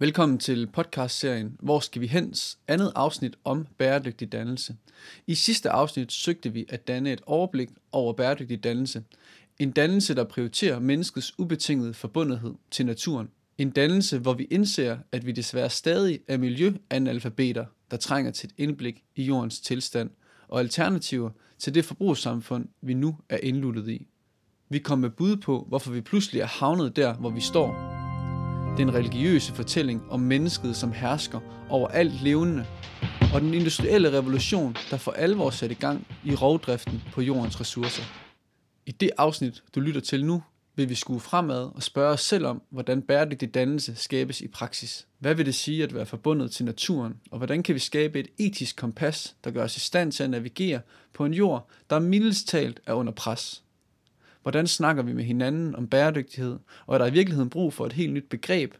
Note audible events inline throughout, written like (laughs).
Velkommen til podcastserien Hvor skal vi hens? Andet afsnit om bæredygtig dannelse. I sidste afsnit søgte vi at danne et overblik over bæredygtig dannelse. En dannelse, der prioriterer menneskets ubetingede forbundethed til naturen. En dannelse, hvor vi indser, at vi desværre stadig er miljøanalfabeter, der trænger til et indblik i jordens tilstand og alternativer til det forbrugssamfund, vi nu er indluttet i. Vi kom med bud på, hvorfor vi pludselig er havnet der, hvor vi står, den religiøse fortælling om mennesket som hersker over alt levende, og den industrielle revolution, der for alvor satte i gang i rovdriften på jordens ressourcer. I det afsnit, du lytter til nu, vil vi skue fremad og spørge os selv om, hvordan bæredygtig dannelse skabes i praksis. Hvad vil det sige at være forbundet til naturen, og hvordan kan vi skabe et etisk kompas, der gør os i stand til at navigere på en jord, der mildest talt er under pres? Hvordan snakker vi med hinanden om bæredygtighed, og er der i virkeligheden brug for et helt nyt begreb?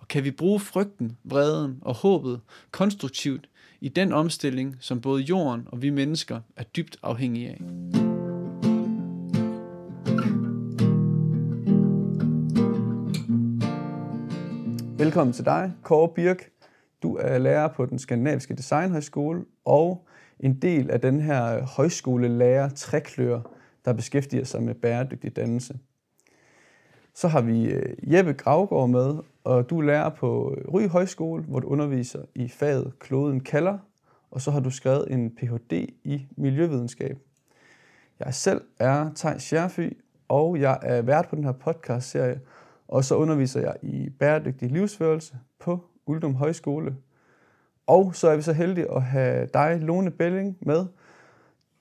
Og kan vi bruge frygten, vreden og håbet konstruktivt i den omstilling, som både jorden og vi mennesker er dybt afhængige af? Velkommen til dig, Kåre Birk. Du er lærer på den Skandinaviske Designhøjskole og en del af den her højskolelærer træklør, der beskæftiger sig med bæredygtig dannelse. Så har vi øh, Jeppe Gravgaard med, og du er lærer på øh, Ry Højskole, hvor du underviser i faget Kloden kalder, og så har du skrevet en Ph.D. i miljøvidenskab. Jeg selv er Tej Scherfy, og jeg er vært på den her podcast-serie, og så underviser jeg i bæredygtig livsførelse på Uldum Højskole. Og så er vi så heldige at have dig, Lone Belling, med.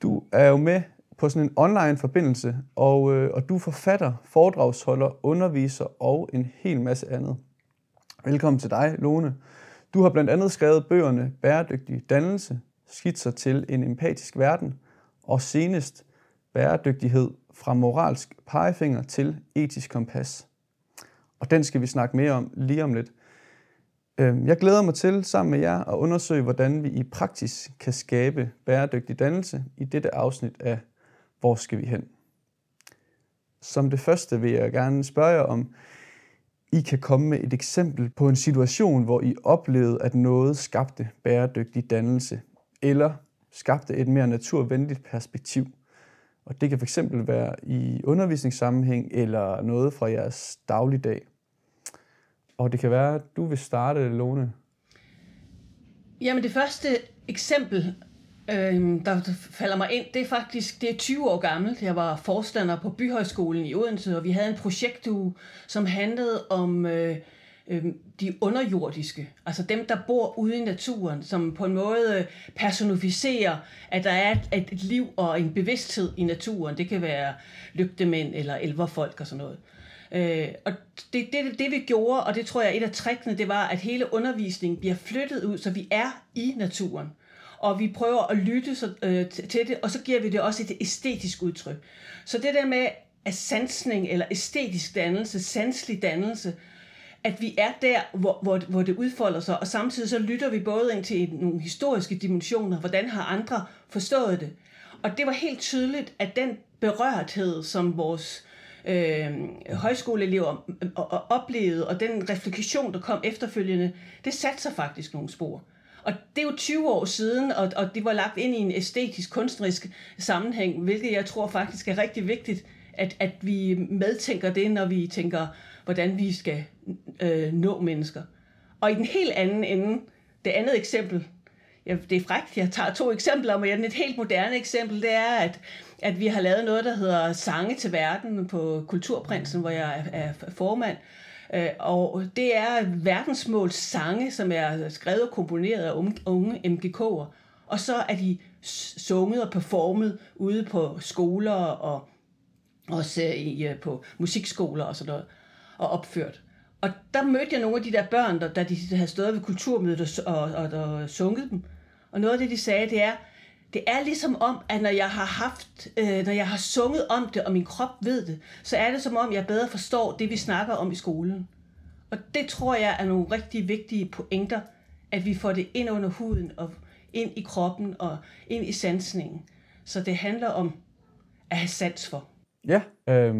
Du er jo med på sådan en online forbindelse, og, øh, og du er forfatter, foredragsholder, underviser og en hel masse andet. Velkommen til dig, Lone. Du har blandt andet skrevet bøgerne Bæredygtig dannelse, skitser til en empatisk verden, og senest Bæredygtighed fra moralsk pegefinger til etisk kompas. Og den skal vi snakke mere om lige om lidt. Øhm, jeg glæder mig til sammen med jer at undersøge, hvordan vi i praksis kan skabe bæredygtig dannelse i dette afsnit af hvor skal vi hen? Som det første vil jeg gerne spørge jer om, I kan komme med et eksempel på en situation, hvor I oplevede, at noget skabte bæredygtig dannelse, eller skabte et mere naturvenligt perspektiv. Og det kan fx være i undervisningssammenhæng eller noget fra jeres dagligdag. Og det kan være, at du vil starte, Lone. Jamen det første eksempel øh, der falder mig ind, det er faktisk det er 20 år gammelt. Jeg var forstander på Byhøjskolen i Odense, og vi havde en projektuge, som handlede om øh, øh, de underjordiske, altså dem, der bor ude i naturen, som på en måde øh, personificerer, at der er et, et liv og en bevidsthed i naturen. Det kan være lygtemænd eller elverfolk og sådan noget. Øh, og det, det, det vi gjorde, og det tror jeg et af trækkene, det var, at hele undervisningen bliver flyttet ud, så vi er i naturen og vi prøver at lytte så, øh, til det, og så giver vi det også et æstetisk udtryk. Så det der med at sansning eller æstetisk dannelse, sanselig dannelse, at vi er der, hvor, hvor, hvor det udfolder sig, og samtidig så lytter vi både ind til nogle historiske dimensioner, hvordan har andre forstået det. Og det var helt tydeligt, at den berørthed, som vores øh, højskoleelever øh, øh oplevede, og den refleksion, der kom efterfølgende, det satte sig faktisk nogle spor. Og det er jo 20 år siden, og, og det var lagt ind i en æstetisk, kunstnerisk sammenhæng, hvilket jeg tror faktisk er rigtig vigtigt, at, at vi medtænker det, når vi tænker, hvordan vi skal øh, nå mennesker. Og i den helt anden ende, det andet eksempel, ja, det er frækt, jeg tager to eksempler, men et helt moderne eksempel, det er, at, at vi har lavet noget, der hedder Sange til Verden på Kulturprinsen, hvor jeg er, er formand. Øh, Øh, og det er verdensmåls sange, som er skrevet og komponeret af unge MGK'er. Og så er de sunget og performet ude på skoler og også i, øh, på musikskoler og sådan noget, og opført. Og der mødte jeg nogle af de der børn, der, der de havde stået ved kulturmødet og, og, og, og sunget dem. Og noget af det, de sagde, det er, det er ligesom om, at når jeg har haft, øh, når jeg har sunget om det, og min krop ved det, så er det som om, jeg bedre forstår det, vi snakker om i skolen. Og det tror jeg er nogle rigtig vigtige pointer, at vi får det ind under huden, og ind i kroppen, og ind i sansningen. Så det handler om at have sans for. Ja. Øh,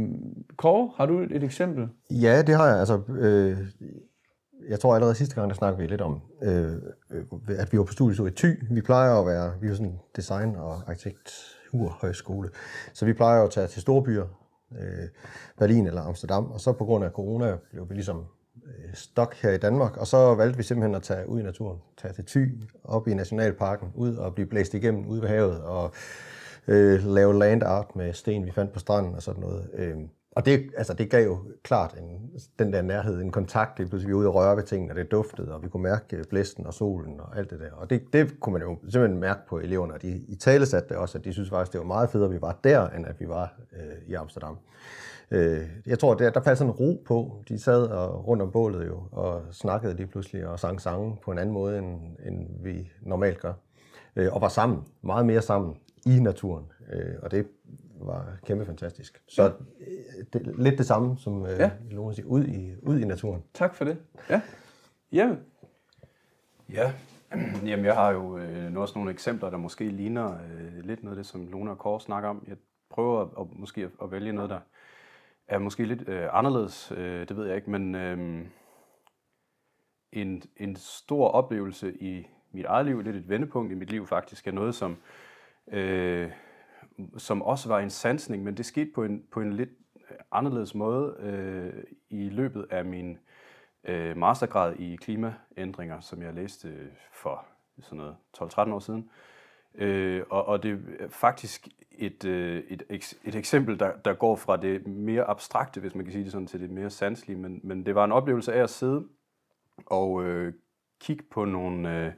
Kåre, har du et eksempel? Ja, det har jeg. Altså, øh, jeg tror allerede sidste gang, der snakkede vi lidt om, øh, at vi var på studiet i Thy. Vi plejer at være, vi er sådan design- og arkitekturhøjskole, så vi plejer at tage til store byer, øh, Berlin eller Amsterdam, og så på grund af corona blev vi ligesom øh, stok her i Danmark, og så valgte vi simpelthen at tage ud i naturen, tage til Thy, op i Nationalparken, ud og blive blæst igennem ude ved havet, og øh, lave land art med sten, vi fandt på stranden og sådan noget. Øh, og det, altså, det gav jo klart en, den der nærhed, en kontakt. Det pludselig vi var ude og røre ved tingene, og det duftede, og vi kunne mærke øh, blæsten og solen og alt det der. Og det, det kunne man jo simpelthen mærke på eleverne, og de i tale satte det også, at de synes faktisk, det var meget federe, at vi var der, end at vi var øh, i Amsterdam. Øh, jeg tror, der, der faldt sådan en ro på. De sad og, rundt om bålet jo, og snakkede lige pludselig og sang sange på en anden måde, end, end vi normalt gør. Øh, og var sammen, meget mere sammen i naturen. Øh, og det var kæmpe fantastisk. Så øh, det, lidt det samme, som øh, ja. Lone siger, ud i, ud i naturen. Tak for det. Ja. Ja. Ja, (clears throat) Jamen, jeg har jo øh, også nogle eksempler, der måske ligner øh, lidt noget af det, som Lone og Kåre snakker om. Jeg prøver at, at, måske at, at vælge noget, der er måske lidt øh, anderledes, øh, det ved jeg ikke, men øh, en, en stor oplevelse i mit eget liv, lidt et vendepunkt i mit liv faktisk, er noget, som øh, som også var en sansning, men det skete på en, på en lidt øh, anderledes måde øh, i løbet af min øh, mastergrad i klimaændringer, som jeg læste for sådan noget 12-13 år siden. Øh, og, og det er faktisk et, øh, et, et eksempel, der, der går fra det mere abstrakte, hvis man kan sige det sådan, til det mere sanselige, men, men det var en oplevelse af at sidde og øh, kigge på nogle... Øh,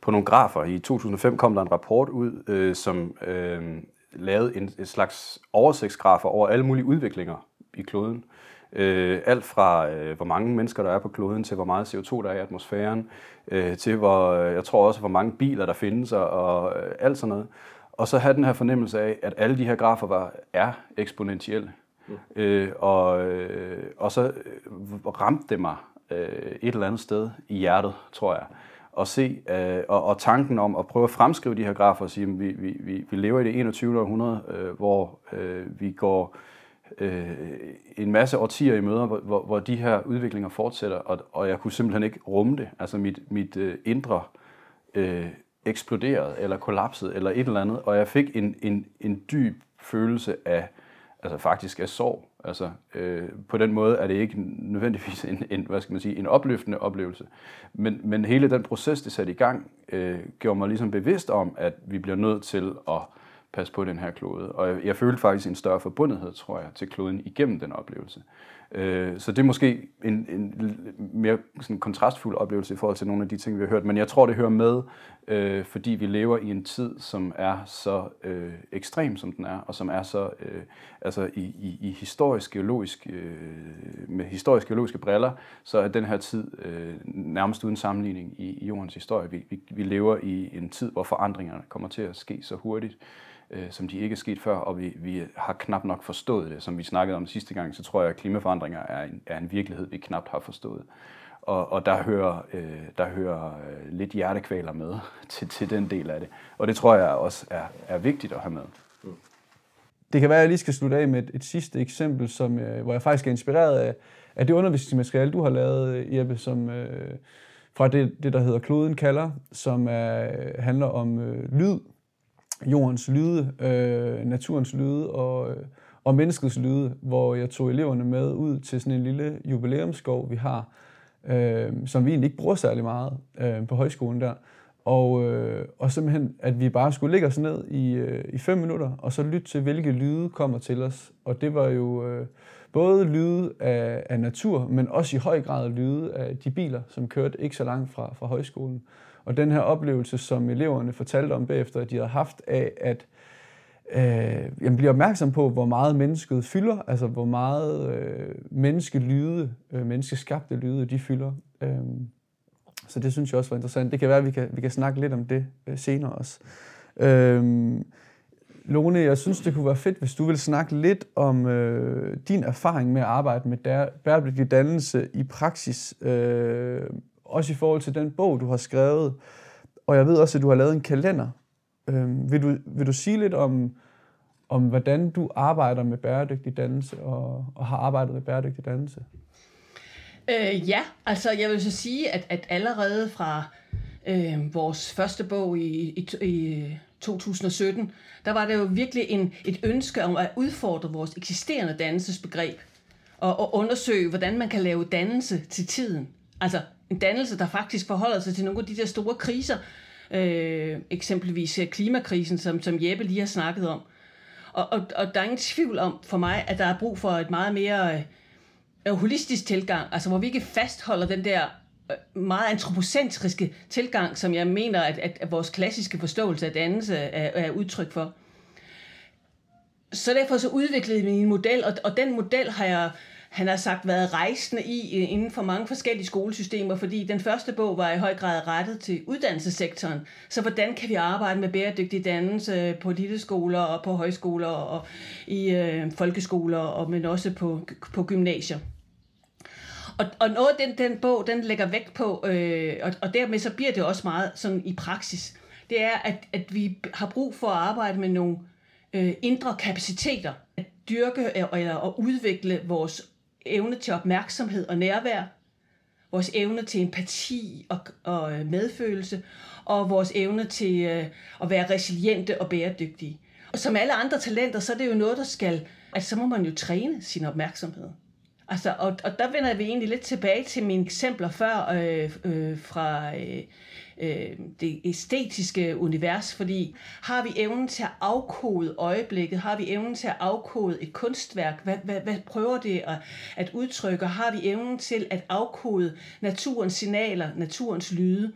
på nogle grafer. I 2005 kom der en rapport ud, øh, som øh, lavet en, en slags oversigtsgrafer over alle mulige udviklinger i kloden. Øh, alt fra øh, hvor mange mennesker der er på kloden, til hvor meget CO2 der er i atmosfæren, øh, til hvor, jeg tror også, hvor mange biler der findes, og, og øh, alt sådan noget. Og så have den her fornemmelse af, at alle de her grafer var, er eksponentielle. Mm. Øh, og, øh, og så øh, ramte det mig øh, et eller andet sted i hjertet, tror jeg at se, øh, og, og tanken om at prøve at fremskrive de her grafer og sige, at vi, vi, vi, vi lever i det 21. århundrede, øh, hvor øh, vi går øh, en masse årtier i møder, hvor, hvor de her udviklinger fortsætter, og, og jeg kunne simpelthen ikke rumme det. Altså mit, mit øh, indre øh, eksploderede, eller kollapsede, eller et eller andet, og jeg fik en, en, en dyb følelse af, altså faktisk af sorg. Altså, øh, på den måde er det ikke nødvendigvis en, en, hvad skal man sige, en opløftende oplevelse. Men, men hele den proces, det satte i gang, øh, gjorde mig ligesom bevidst om, at vi bliver nødt til at passe på den her klode. Og jeg, jeg følte faktisk en større forbundethed, tror jeg, til kloden igennem den oplevelse. Øh, Øh, så det er måske en, en mere sådan kontrastfuld oplevelse i forhold til nogle af de ting, vi har hørt. Men jeg tror, det hører med, øh, fordi vi lever i en tid, som er så øh, ekstrem, som den er, og som er så øh, altså i, i, i historisk geologisk, øh, med historisk geologiske briller, så er den her tid øh, nærmest uden sammenligning i, i jordens historie. Vi, vi, vi lever i en tid, hvor forandringerne kommer til at ske så hurtigt øh, som de ikke er sket før, og vi, vi har knap nok forstået det. Som vi snakkede om sidste gang, så tror jeg, at klimaforandringer er en, er en virkelighed, vi knap har forstået. Og, og der hører, øh, der hører øh, lidt hjertekvaler med (laughs) til, til den del af det. Og det tror jeg også er, er vigtigt at have med. Mm. Det kan være, at jeg lige skal slutte af med et, et sidste eksempel, som, øh, hvor jeg faktisk er inspireret af, af det undervisningsmateriale, du har lavet, øh, Jeppe, som, øh, fra det, det, der hedder Kloden kalder, som er, øh, handler om øh, lyd jordens lyde, øh, naturens lyde og, øh, og menneskets lyde, hvor jeg tog eleverne med ud til sådan en lille jubilæumsskov, vi har, øh, som vi egentlig ikke bruger særlig meget øh, på højskolen der. Og, øh, og simpelthen, at vi bare skulle ligge os ned i, øh, i fem minutter, og så lytte til, hvilke lyde kommer til os. Og det var jo øh, både lyde af, af natur, men også i høj grad lyde af de biler, som kørte ikke så langt fra, fra højskolen. Og den her oplevelse, som eleverne fortalte om bagefter, at de havde haft af at øh, jamen, blive opmærksom på, hvor meget mennesket fylder, altså hvor meget øh, menneskelyde, øh, menneskeskabte lyde, de fylder. Øh, så det synes jeg også var interessant. Det kan være, at vi kan, vi kan snakke lidt om det øh, senere også. Øh, Lone, jeg synes, det kunne være fedt, hvis du vil snakke lidt om øh, din erfaring med at arbejde med der, bæredygtig dannelse i praksis. Øh, også i forhold til den bog, du har skrevet. Og jeg ved også, at du har lavet en kalender. Øh, vil, du, vil du sige lidt om, om, hvordan du arbejder med bæredygtig dannelse og, og har arbejdet med bæredygtig dannelse? Øh, ja, altså jeg vil så sige, at, at allerede fra øh, vores første bog i, i, i 2017, der var det jo virkelig en, et ønske om at udfordre vores eksisterende dannelsesbegreb og, og undersøge, hvordan man kan lave dannelse til tiden. Altså en dannelse, der faktisk forholder sig til nogle af de der store kriser, øh, eksempelvis øh, klimakrisen, som, som Jeppe lige har snakket om. Og, og, og der er ingen tvivl om for mig, at der er brug for et meget mere øh, øh holistisk tilgang, altså hvor vi ikke fastholder den der øh, meget antropocentriske tilgang, som jeg mener, at, at, at vores klassiske forståelse af dannelse er, er udtryk for. Så derfor så udviklede vi en model, og, og den model har jeg han har sagt været rejsende i øh, inden for mange forskellige skolesystemer, fordi den første bog var i høj grad rettet til uddannelsessektoren. Så hvordan kan vi arbejde med bæredygtig dannelse på lille skoler og på højskoler og i øh, folkeskoler, og men også på, på gymnasier. Og, og noget af den, den bog, den lægger vægt på, øh, og, og dermed så bliver det også meget sådan i praksis, det er, at, at vi har brug for at arbejde med nogle øh, indre kapaciteter, at dyrke øh, eller at udvikle vores evne til opmærksomhed og nærvær, vores evne til empati og, og øh, medfølelse, og vores evne til øh, at være resiliente og bæredygtige. Og som alle andre talenter, så er det jo noget, der skal, altså så må man jo træne sin opmærksomhed. Altså, og, og der vender vi egentlig lidt tilbage til mine eksempler før øh, øh, fra øh, øh, det æstetiske univers, fordi har vi evnen til at afkode øjeblikket, har vi evnen til at afkode et kunstværk, hvad, hvad, hvad prøver det at, at udtrykke, har vi evnen til at afkode naturens signaler, naturens lyde,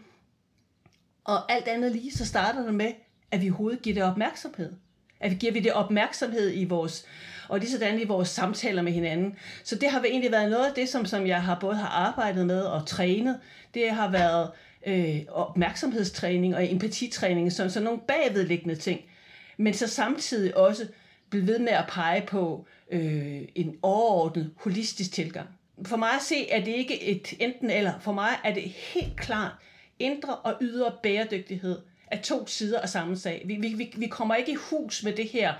og alt andet lige, så starter det med, at vi overhovedet giver det opmærksomhed. At vi giver vi det opmærksomhed i vores, og lige sådan i vores samtaler med hinanden. Så det har egentlig været noget af det, som, som jeg har både har arbejdet med og trænet. Det har været øh, opmærksomhedstræning og empatitræning, sådan, sådan nogle bagvedliggende ting. Men så samtidig også blive ved med at pege på øh, en overordnet holistisk tilgang. For mig at se er det ikke et enten eller. For mig er det helt klart indre og ydre bæredygtighed er to sider af samme sag. Vi, vi, vi kommer ikke i hus med det her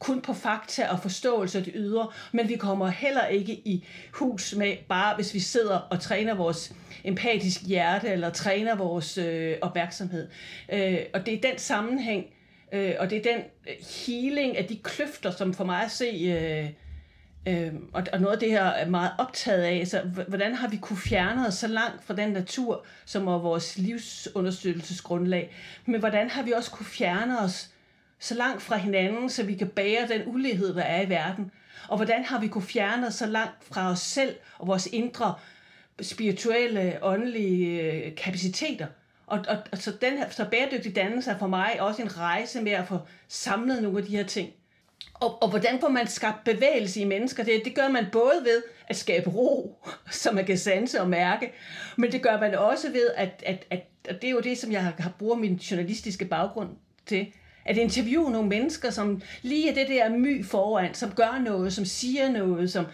kun på fakta og forståelse af det ydre, men vi kommer heller ikke i hus med bare, hvis vi sidder og træner vores empatisk hjerte, eller træner vores øh, opmærksomhed. Øh, og det er den sammenhæng, øh, og det er den øh, healing af de kløfter, som for mig at se, øh, øh, og, og noget af det her er meget optaget af, så hvordan har vi kunne fjerne os så langt fra den natur, som er vores livsunderstøttelsesgrundlag, men hvordan har vi også kunne fjerne os så langt fra hinanden, så vi kan bære den ulighed, der er i verden? Og hvordan har vi kunne fjerne os så langt fra os selv og vores indre spirituelle, åndelige øh, kapaciteter? Og, og, og så, den her, så bæredygtig dannelse er for mig også en rejse med at få samlet nogle af de her ting. Og, og hvordan får man skabt bevægelse i mennesker? Det, det gør man både ved at skabe ro, (laughs) som man kan sanse og mærke, men det gør man også ved, at, at, at, at det er jo det, som jeg har, har brugt min journalistiske baggrund til, at interviewe nogle mennesker, som lige er det der my foran, som gør noget, som siger noget, som,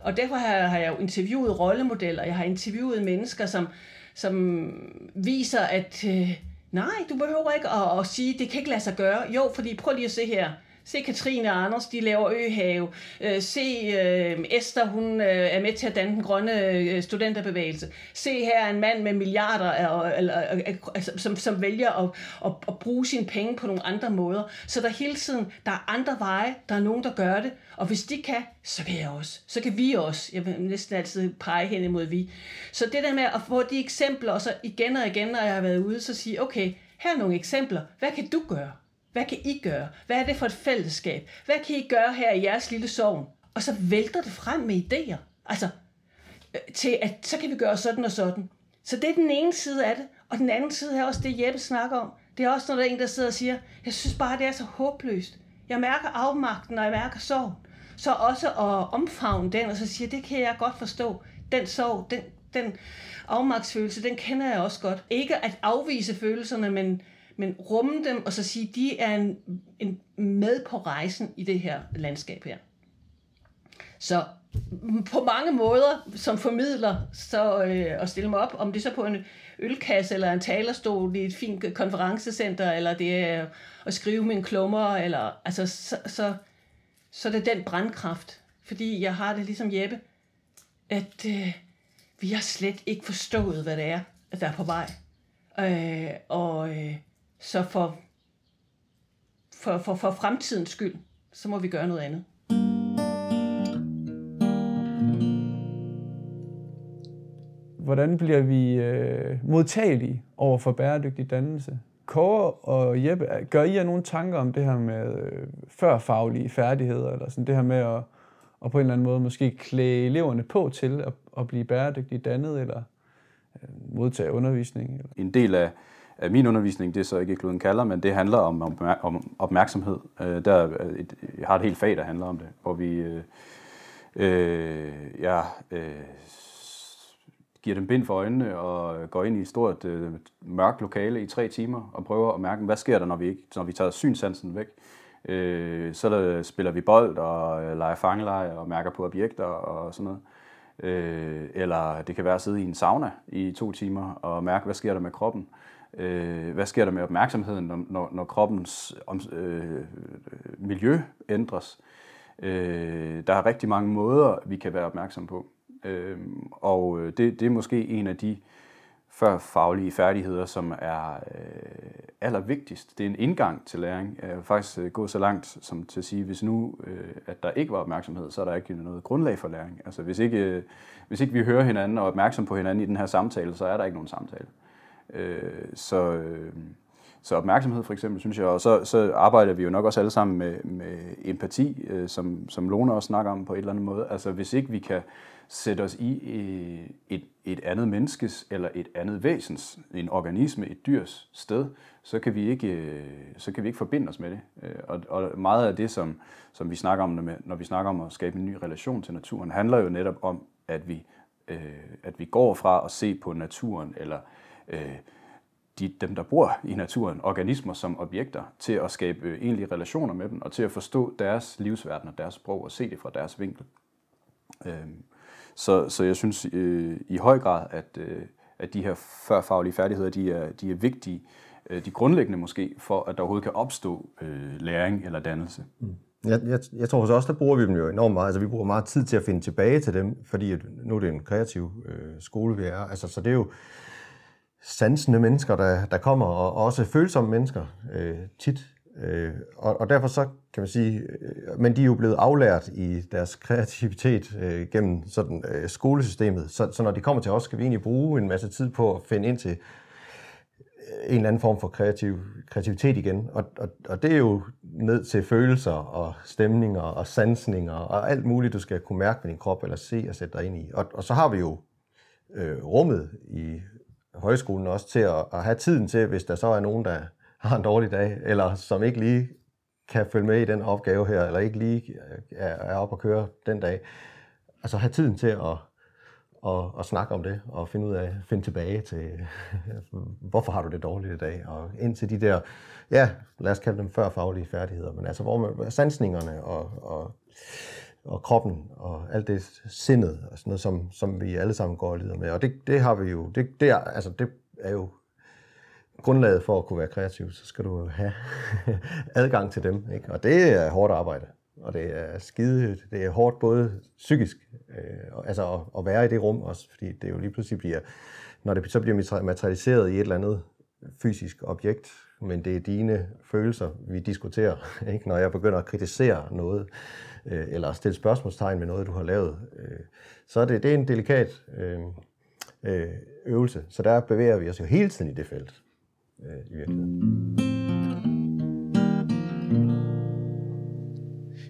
og derfor har, har jeg jo interviewet rollemodeller, jeg har interviewet mennesker, som, som viser, at øh, nej, du behøver ikke at, at sige, det kan ikke lade sig gøre. Jo, fordi prøv lige at se her, Se Katrine og Anders, de laver øhave. Øh, se øh, Esther, hun øh, er med til at danne den grønne øh, studenterbevægelse. Se her en mand med milliarder, af, eller, øh, øh, altså, som, som vælger at, at, at bruge sine penge på nogle andre måder. Så der hele tiden, der er andre veje, der er nogen, der gør det. Og hvis de kan, så kan jeg også. Så kan vi også. Jeg vil næsten altid pege hen imod vi. Så det der med at få de eksempler, og så igen og igen, når jeg har været ude, så sige, okay, her er nogle eksempler. Hvad kan du gøre? Hvad kan I gøre? Hvad er det for et fællesskab? Hvad kan I gøre her i jeres lille sovn? Og så vælter det frem med idéer. Altså, øh, til at så kan vi gøre sådan og sådan. Så det er den ene side af det. Og den anden side er også det, Jeppe snakker om. Det er også, når der er en, der sidder og siger, jeg synes bare, det er så håbløst. Jeg mærker afmagten, og jeg mærker sorg. Så også at omfavne den, og så sige, det kan jeg godt forstå. Den sorg, den, den afmagtsfølelse, den kender jeg også godt. Ikke at afvise følelserne, men men rumme dem og så sige, de er en, en med på rejsen i det her landskab her. Så på mange måder som formidler så øh, at stille mig op, om det så på en ølkasse eller en talerstol i et fint konferencecenter, eller det er at skrive min klummer, eller altså så, så, så det er den brandkraft. Fordi jeg har det ligesom Jeppe, at øh, vi har slet ikke forstået, hvad det er, at der er på vej. Øh, og øh, så for, for, for, for fremtidens skyld, så må vi gøre noget andet. Hvordan bliver vi øh, modtagelige over for bæredygtig dannelse? Kåre og Jeppe, gør I jer nogle tanker om det her med øh, førfaglige færdigheder, eller sådan det her med at, at på en eller anden måde måske klæde eleverne på til at, at blive bæredygtigt dannet, eller øh, modtage undervisning? Eller? En del af, af Øh, min undervisning, det er så ikke kloden kalder, men det handler om, om opmærksomhed. Øh, der er et, jeg har et helt fag, der handler om det, hvor vi øh, øh, jeg, øh, giver dem bind for øjnene og går ind i et stort øh, mørkt lokale i tre timer og prøver at mærke, hvad sker der, når vi, ikke, når vi tager synsansen væk. Øh, så der, spiller vi bold og øh, leger fangeleje og mærker på objekter og sådan noget. Øh, eller det kan være at sidde i en sauna i to timer og mærke, hvad sker der med kroppen. Øh, øh, hvad sker der med opmærksomheden, når, når, når kroppens om, øh, miljø ændres. Øh, der er rigtig mange måder, vi kan være opmærksom på. Øh, og øh, det, det er måske en af de før faglige færdigheder, som er øh, allervigtigst. Det er en indgang til læring. Jeg vil faktisk øh, gå så langt som til at sige, hvis nu øh, at der ikke var opmærksomhed, så er der ikke noget grundlag for læring. Altså hvis ikke, øh, hvis ikke vi hører hinanden og er opmærksom på hinanden i den her samtale, så er der ikke nogen samtale. Øh, Øh, så, øh, så opmærksomhed for eksempel, synes jeg, og så, så arbejder vi jo nok også alle sammen med, med empati, øh, som, som Lone også snakker om på et eller andet måde. Altså hvis ikke vi kan sætte os i øh, et, et andet menneskes eller et andet væsens, en organisme, et dyrs sted, så kan vi ikke, øh, så kan vi ikke forbinde os med det. Øh, og, og meget af det, som, som vi snakker om, når vi snakker om at skabe en ny relation til naturen, handler jo netop om, at vi, øh, at vi går fra at se på naturen eller Øh, de, dem, der bor i naturen, organismer som objekter, til at skabe øh, egentlige relationer med dem, og til at forstå deres livsverden og deres sprog, og se det fra deres vinkel. Øh, så, så jeg synes øh, i høj grad, at, øh, at de her førfaglige færdigheder, de er, de er vigtige, øh, de grundlæggende måske, for at der overhovedet kan opstå øh, læring eller dannelse. Mm. Jeg, jeg, jeg tror også, der bruger vi dem jo enormt meget. Altså, vi bruger meget tid til at finde tilbage til dem, fordi at nu er det en kreativ øh, skole, vi er. Altså, så det er jo sansende mennesker, der, der kommer, og også følsomme mennesker øh, tit. Øh, og, og derfor så kan man sige, øh, men de er jo blevet aflært i deres kreativitet øh, gennem sådan øh, skolesystemet, så, så når de kommer til os, skal vi egentlig bruge en masse tid på at finde ind til øh, en eller anden form for kreativ, kreativitet igen. Og, og, og det er jo ned til følelser og stemninger og sansninger og alt muligt, du skal kunne mærke med din krop eller se og sætte dig ind i. Og, og så har vi jo øh, rummet i højskolen også til at, at have tiden til, hvis der så er nogen, der har en dårlig dag, eller som ikke lige kan følge med i den opgave her, eller ikke lige øh, er, er oppe at køre den dag. Altså have tiden til at, at, at snakke om det, og finde ud af, finde tilbage til, (laughs) hvorfor har du det dårligt i dag, og ind til de der, ja, lad os kalde dem før faglige færdigheder, men altså hvor man, sansningerne og, og, og kroppen og alt det sindet, og sådan noget, som, som vi alle sammen går og lider med. Og det, det har vi jo, det, det, er, altså, det er jo grundlaget for at kunne være kreativ, så skal du have (laughs) adgang til dem. Ikke? Og det er hårdt arbejde. Og det er skide, det er hårdt både psykisk, øh, altså at, at, være i det rum også, fordi det jo lige pludselig bliver, når det så bliver materialiseret i et eller andet fysisk objekt, men det er dine følelser, vi diskuterer. (laughs) Ikke? Når jeg begynder at kritisere noget, øh, eller stille spørgsmålstegn med noget, du har lavet, øh, så er det, det er en delikat øh, øh, øvelse. Så der bevæger vi os jo hele tiden i det felt øh, i virkeligheden.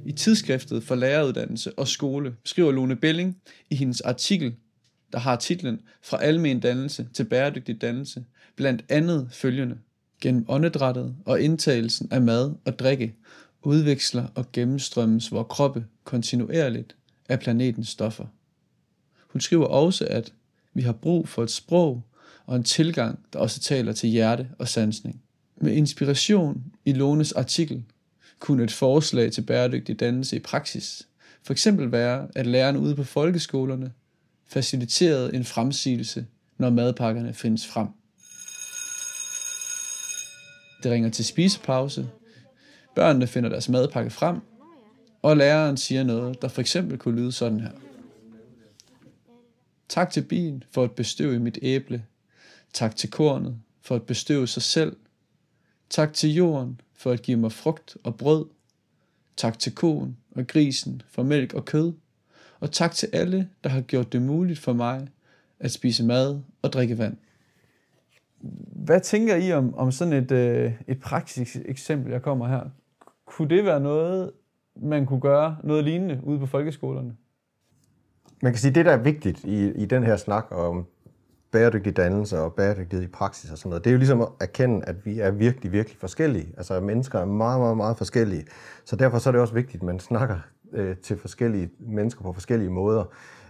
I tidsskriftet for læreruddannelse og skole skriver Lone Belling i hendes artikel, der har titlen Fra almen dannelse til bæredygtig dannelse, blandt andet følgende. Gennem åndedrættet og indtagelsen af mad og drikke udveksler og gennemstrømmes vores kroppe kontinuerligt af planetens stoffer. Hun skriver også, at vi har brug for et sprog, og en tilgang, der også taler til hjerte og sansning. Med inspiration i Lones artikel kunne et forslag til bæredygtig dannelse i praksis for eksempel være, at lærerne ude på folkeskolerne faciliterede en fremsigelse, når madpakkerne findes frem. Det ringer til spisepause. Børnene finder deres madpakke frem, og læreren siger noget, der for eksempel kunne lyde sådan her. Tak til bien for at bestøve mit æble. Tak til kornet for at bestøve sig selv. Tak til jorden for at give mig frugt og brød. Tak til koen og grisen for mælk og kød. Og tak til alle, der har gjort det muligt for mig at spise mad og drikke vand. Hvad tænker I om, om sådan et, øh, et praktisk eksempel, jeg kommer her? Kunne det være noget, man kunne gøre noget lignende ude på folkeskolerne? Man kan sige, at det, der er vigtigt i, i den her snak om bæredygtig dannelse og bæredygtighed i praksis og sådan noget, det er jo ligesom at erkende, at vi er virkelig, virkelig forskellige. Altså mennesker er meget, meget, meget forskellige. Så derfor så er det også vigtigt, at man snakker øh, til forskellige mennesker på forskellige måder.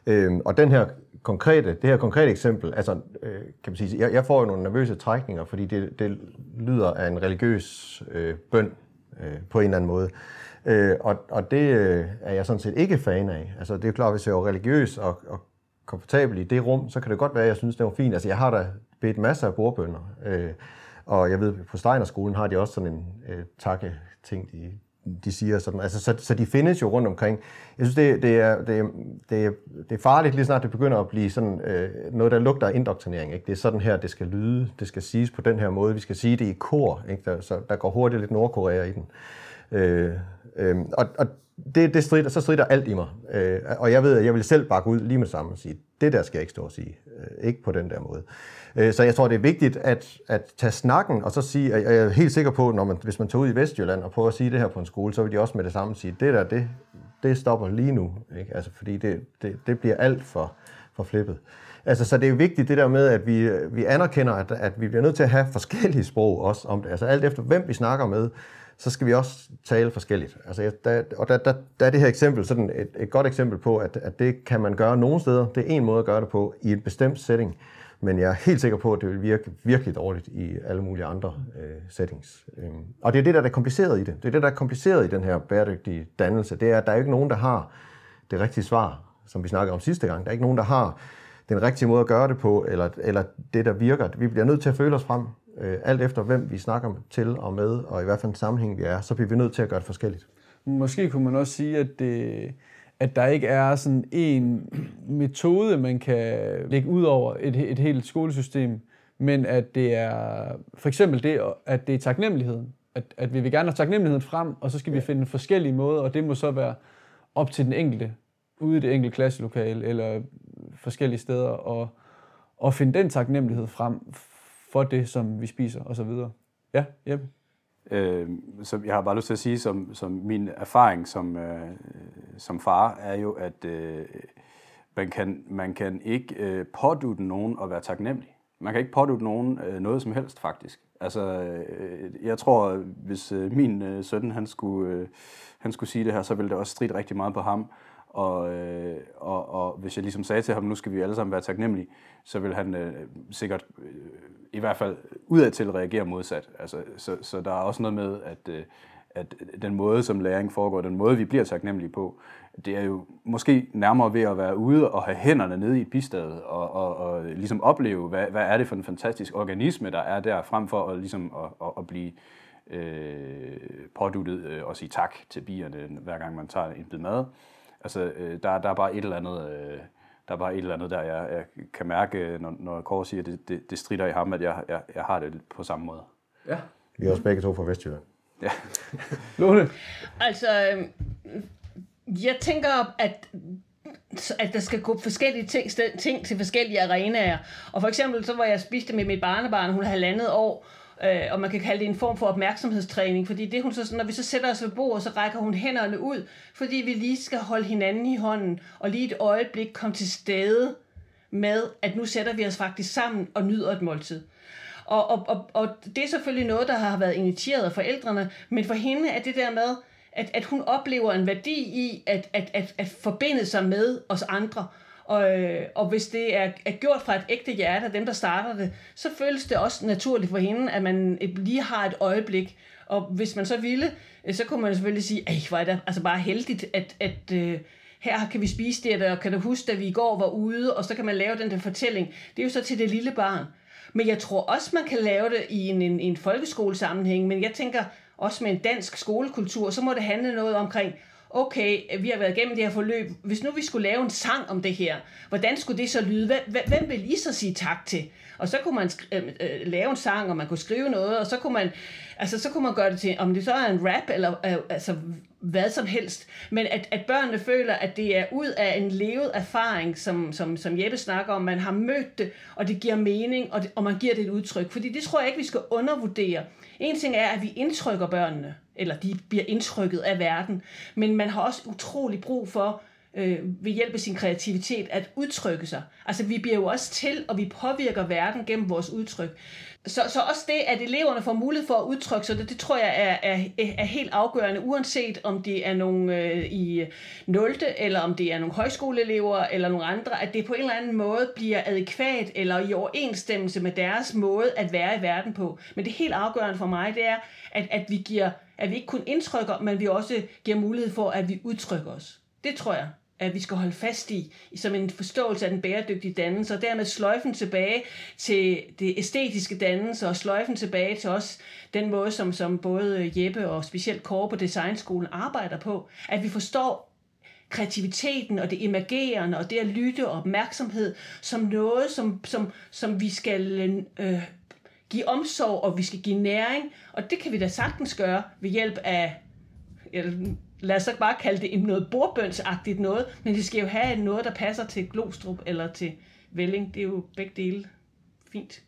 Øh, og den her konkrete, det her konkrete eksempel, altså øh, kan man sige, jeg, jeg får jo nogle nervøse trækninger, fordi det, det lyder af en religiøs øh, bøn øh, på en eller anden måde. Øh, og, og det øh, er jeg sådan set ikke fan af. Altså det er klart, hvis jeg er religiøs og, og komfortabel i det rum, så kan det godt være, at jeg synes, det var fint. Altså jeg har da bedt masser af bordbønder, øh, og jeg ved, på Steinerskolen har de også sådan en øh, takke ting, de, de siger. Sådan, altså, så, så de findes jo rundt omkring. Jeg synes, det, det, er, det, det, er, det er farligt, lige snart det begynder at blive sådan, øh, noget, der lugter af indoktrinering. Ikke? Det er sådan her, det skal lyde. Det skal siges på den her måde. Vi skal sige det i kor. Ikke? Der, så der går hurtigt lidt Nordkorea i den. Øh, øh, og, og det, det strider, så strider alt i mig. Øh, og jeg ved, at jeg vil selv bakke ud lige med det samme og sige, det der skal jeg ikke stå og sige. Øh, ikke på den der måde. Øh, så jeg tror, det er vigtigt at, at tage snakken, og så sige, at jeg er helt sikker på, når man, hvis man tager ud i Vestjylland og prøver at sige det her på en skole, så vil de også med det samme sige, det der, det, det stopper lige nu. Ikke? Altså, fordi det, det, det bliver alt for, for flippet. Altså, så det er vigtigt det der med, at vi, vi anerkender, at, at vi bliver nødt til at have forskellige sprog også om det. Altså alt efter, hvem vi snakker med, så skal vi også tale forskelligt. Altså, der, og der, der, der er det her eksempel sådan et, et godt eksempel på, at, at det kan man gøre nogle steder. Det er en måde at gøre det på i en bestemt setting. Men jeg er helt sikker på, at det vil virke virkelig dårligt i alle mulige andre øh, settings. Øhm, og det er det, der er kompliceret i det. Det er det, der er kompliceret i den her bæredygtige dannelse. Det er, at der er ikke nogen, der har det rigtige svar, som vi snakkede om sidste gang. Der er ikke nogen, der har den rigtige måde at gøre det på, eller, eller det, der virker. Vi bliver nødt til at føle os frem øh, alt efter hvem vi snakker til og med, og i hvert fald en sammenhæng vi er, så bliver vi nødt til at gøre det forskelligt. Måske kunne man også sige, at, det, at der ikke er sådan en metode, man kan lægge ud over et, et helt skolesystem, men at det er for eksempel det, at det er taknemmeligheden. At, at vi vil gerne have taknemmeligheden frem, og så skal vi finde forskellige måder, og det må så være op til den enkelte, ude i det enkelte klasselokale, eller forskellige steder, og, og finde den taknemmelighed frem, for det, som vi spiser og så videre. Ja, Jeppe? Øh, så jeg har bare lyst til at sige, som, som min erfaring som, øh, som far, er jo, at øh, man, kan, man kan ikke øh, pådute nogen at være taknemmelig. Man kan ikke pådute nogen øh, noget som helst, faktisk. Altså, øh, jeg tror, hvis øh, min øh, søn, han skulle, øh, han skulle sige det her, så ville det også stride rigtig meget på ham. Og, øh, og, og hvis jeg ligesom sagde til ham, nu skal vi alle sammen være taknemmelige, så vil han øh, sikkert øh, i hvert fald udadtil til reagere modsat. Altså, så, så der er også noget med, at, øh, at den måde, som læring foregår, den måde, vi bliver taknemmelige på, det er jo måske nærmere ved at være ude og have hænderne nede i bistadet og, og, og ligesom opleve, hvad, hvad er det for en fantastisk organisme, der er der, frem for at, ligesom at, at, at blive øh, påduttet øh, og sige tak til bierne, hver gang man tager en bid mad. Altså, øh, der, der er bare et eller andet... Øh, der er bare et eller andet der, jeg, jeg kan mærke, når, når Kåre siger, at det, det, det strider i ham, at jeg, jeg, jeg har det på samme måde. Ja. Vi er også begge to fra Vestjylland. Ja. (laughs) Lone? Altså, øhm, jeg tænker, at at der skal gå forskellige ting, ting til forskellige arenaer. Og for eksempel, så var jeg spiste med mit barnebarn, hun har landet år, øh, og man kan kalde det en form for opmærksomhedstræning, fordi det hun så, når vi så sætter os ved bordet, så rækker hun hænderne ud, fordi vi lige skal holde hinanden i hånden, og lige et øjeblik komme til stede med, at nu sætter vi os faktisk sammen og nyder et måltid. Og, og, og, og det er selvfølgelig noget, der har været initieret af forældrene, men for hende er det der med, at, at hun oplever en værdi i at, at, at, at forbinde sig med os andre, og, øh, og hvis det er, er gjort fra et ægte hjerte af dem, der starter det, så føles det også naturligt for hende, at man lige har et øjeblik. Og hvis man så ville, øh, så kunne man selvfølgelig sige, at hvor er det altså bare heldigt, at, at øh, her kan vi spise det, og kan du huske, at vi i går var ude, og så kan man lave den der fortælling. Det er jo så til det lille barn. Men jeg tror også, man kan lave det i en, en, en folkeskolesammenhæng, men jeg tænker også med en dansk skolekultur, så må det handle noget omkring okay, øh, vi har været igennem det her forløb, hvis nu vi skulle lave en sang om det her, hvordan skulle det så lyde? Hvem vil I så sige tak til? Og så kunne man øh, øh, lave en sang, og man kunne skrive noget, og så kunne man, altså, så kunne man gøre det til, om det så er en rap, eller øh, altså, hvad som helst. Men at, at børnene føler, at det er ud af en levet erfaring, som, som, som Jeppe snakker om, man har mødt det, og det giver mening, og, det, og man giver det et udtryk. Fordi det tror jeg ikke, vi skal undervurdere. En ting er, at vi indtrykker børnene, eller de bliver indtrykket af verden, men man har også utrolig brug for, øh, ved hjælp af sin kreativitet at udtrykke sig. Altså vi bliver jo også til, og vi påvirker verden gennem vores udtryk. Så, så også det, at eleverne får mulighed for at udtrykke sig, det, det tror jeg er, er, er helt afgørende, uanset om det er nogle øh, i 0. eller om det er nogle højskoleelever eller nogle andre, at det på en eller anden måde bliver adekvat eller i overensstemmelse med deres måde at være i verden på. Men det helt afgørende for mig, det er, at, at vi giver, at vi ikke kun indtrykker, men vi også giver mulighed for, at vi udtrykker os. Det tror jeg at vi skal holde fast i, som en forståelse af den bæredygtige dannelse, og dermed sløjfen tilbage til det æstetiske dannelse, og sløjfen tilbage til os den måde, som, som både Jeppe og specielt Kåre på Designskolen arbejder på, at vi forstår kreativiteten og det emergerende og det at lytte og opmærksomhed som noget, som, som, som vi skal øh, give omsorg og vi skal give næring, og det kan vi da sagtens gøre ved hjælp af lad os så bare kalde det noget bordbønsagtigt noget, men det skal jo have noget, der passer til Glostrup eller til Velling. Det er jo begge dele fint.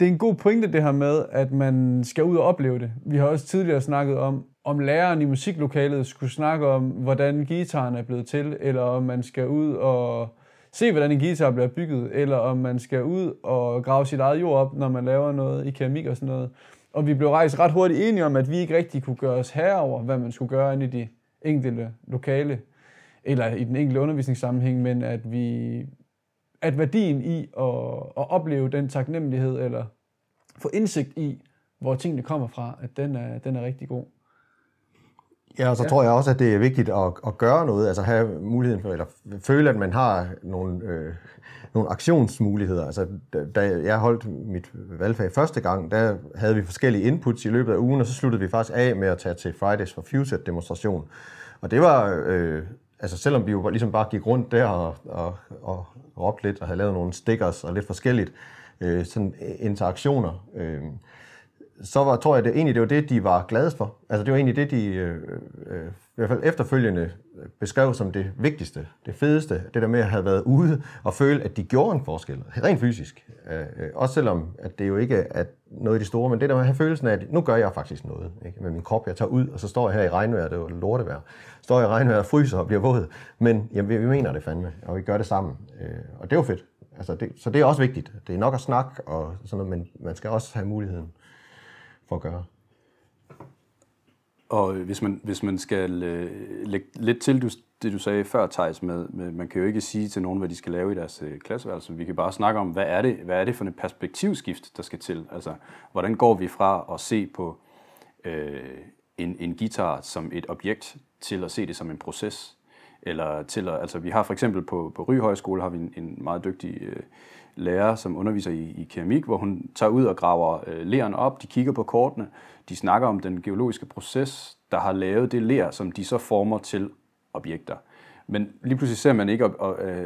Det er en god pointe det her med, at man skal ud og opleve det. Vi har også tidligere snakket om, om læreren i musiklokalet skulle snakke om, hvordan gitaren er blevet til, eller om man skal ud og se, hvordan en guitar bliver bygget, eller om man skal ud og grave sit eget jord op, når man laver noget i keramik og sådan noget. Og vi blev rejst ret hurtigt enige om, at vi ikke rigtig kunne gøre os herover, hvad man skulle gøre inde i de enkelte lokale, eller i den enkelte undervisningssammenhæng, men at vi at værdien i at, at opleve den taknemmelighed, eller få indsigt i, hvor tingene kommer fra, at den er, den er rigtig god. Ja, og så ja. tror jeg også, at det er vigtigt at, at gøre noget, altså have muligheden for, eller føle, at man har nogle, øh, nogle aktionsmuligheder. Altså, da jeg holdt mit valgfag første gang, der havde vi forskellige inputs i løbet af ugen, og så sluttede vi faktisk af med at tage til Fridays for Future demonstration. Og det var, øh, altså selvom vi jo ligesom bare gik rundt der og, og, og råbte lidt og havde lavet nogle stickers og lidt forskelligt, øh, sådan interaktioner, øh, så var, tror jeg, det egentlig det var det, de var glade for. Altså det var egentlig det, de øh, øh, i hvert fald efterfølgende beskrev som det vigtigste, det fedeste, det der med at have været ude og føle, at de gjorde en forskel, rent fysisk. Øh, også selvom, at det jo ikke er noget af de store, men det der med at have følelsen af, at nu gør jeg faktisk noget ikke? med min krop. Jeg tager ud, og så står jeg her i regnvejr, det er jo lortevejr. Står jeg i regnvejr og fryser og bliver våd. Men jamen, vi, vi mener det fandme, og vi gør det sammen. Øh, og det er jo fedt. Altså, det, så det er også vigtigt. Det er nok at snakke og sådan noget, men man skal også have muligheden for at gøre. Og hvis man, hvis man skal øh, lægge lidt til du, det, du sagde før, Thijs, med, med, man kan jo ikke sige til nogen, hvad de skal lave i deres øh, klasseværelse. Vi kan bare snakke om, hvad er, det, hvad er det for et perspektivskift, der skal til? Altså, hvordan går vi fra at se på øh, en, en guitar som et objekt, til at se det som en proces? Eller til at, altså, vi har for eksempel på, på Ryhøjskole har vi en, en meget dygtig øh, lærer, som underviser i, i keramik, hvor hun tager ud og graver øh, leren op, de kigger på kortene, de snakker om den geologiske proces, der har lavet det ler, som de så former til objekter. Men lige pludselig ser man ikke øh,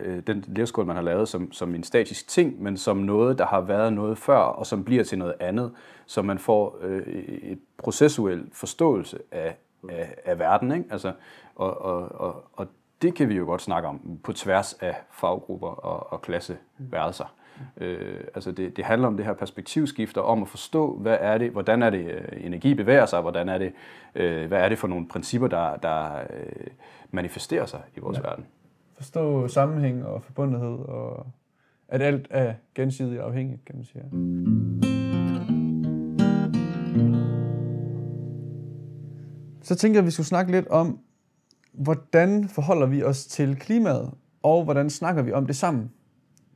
øh, den lerskål, man har lavet, som, som en statisk ting, men som noget, der har været noget før, og som bliver til noget andet, så man får øh, et processuel forståelse af, af, af verden. Ikke? Altså, og, og, og, og det kan vi jo godt snakke om på tværs af faggrupper og, og klasseværelser. Øh, altså det, det handler om det her perspektivskift og om at forstå, hvad er det, hvordan er det øh, energi bevæger sig, hvordan er det, øh, hvad er det for nogle principper, der, der øh, manifesterer sig i vores ja. verden. Forstå sammenhæng og forbundethed og at alt er gensidigt afhængigt, kan man sige. Så tænker jeg, at vi skulle snakke lidt om, hvordan forholder vi os til klimaet, og hvordan snakker vi om det sammen?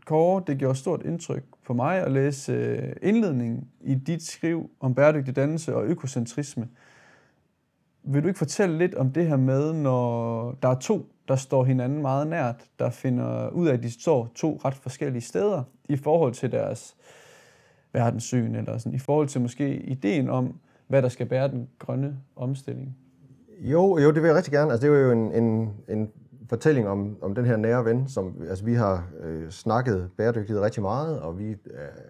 Kåre, det gjorde stort indtryk på mig at læse øh, indledningen i dit skriv om bæredygtig dannelse og økocentrisme. Vil du ikke fortælle lidt om det her med, når der er to, der står hinanden meget nært, der finder ud af, at de står to ret forskellige steder i forhold til deres verdenssyn, eller sådan, i forhold til måske ideen om, hvad der skal bære den grønne omstilling? Jo, jo, det vil jeg rigtig gerne. Altså, det er jo en, en, en fortælling om, om den her nære ven, som altså, vi har øh, snakket bæredygtighed rigtig meget, og vi øh,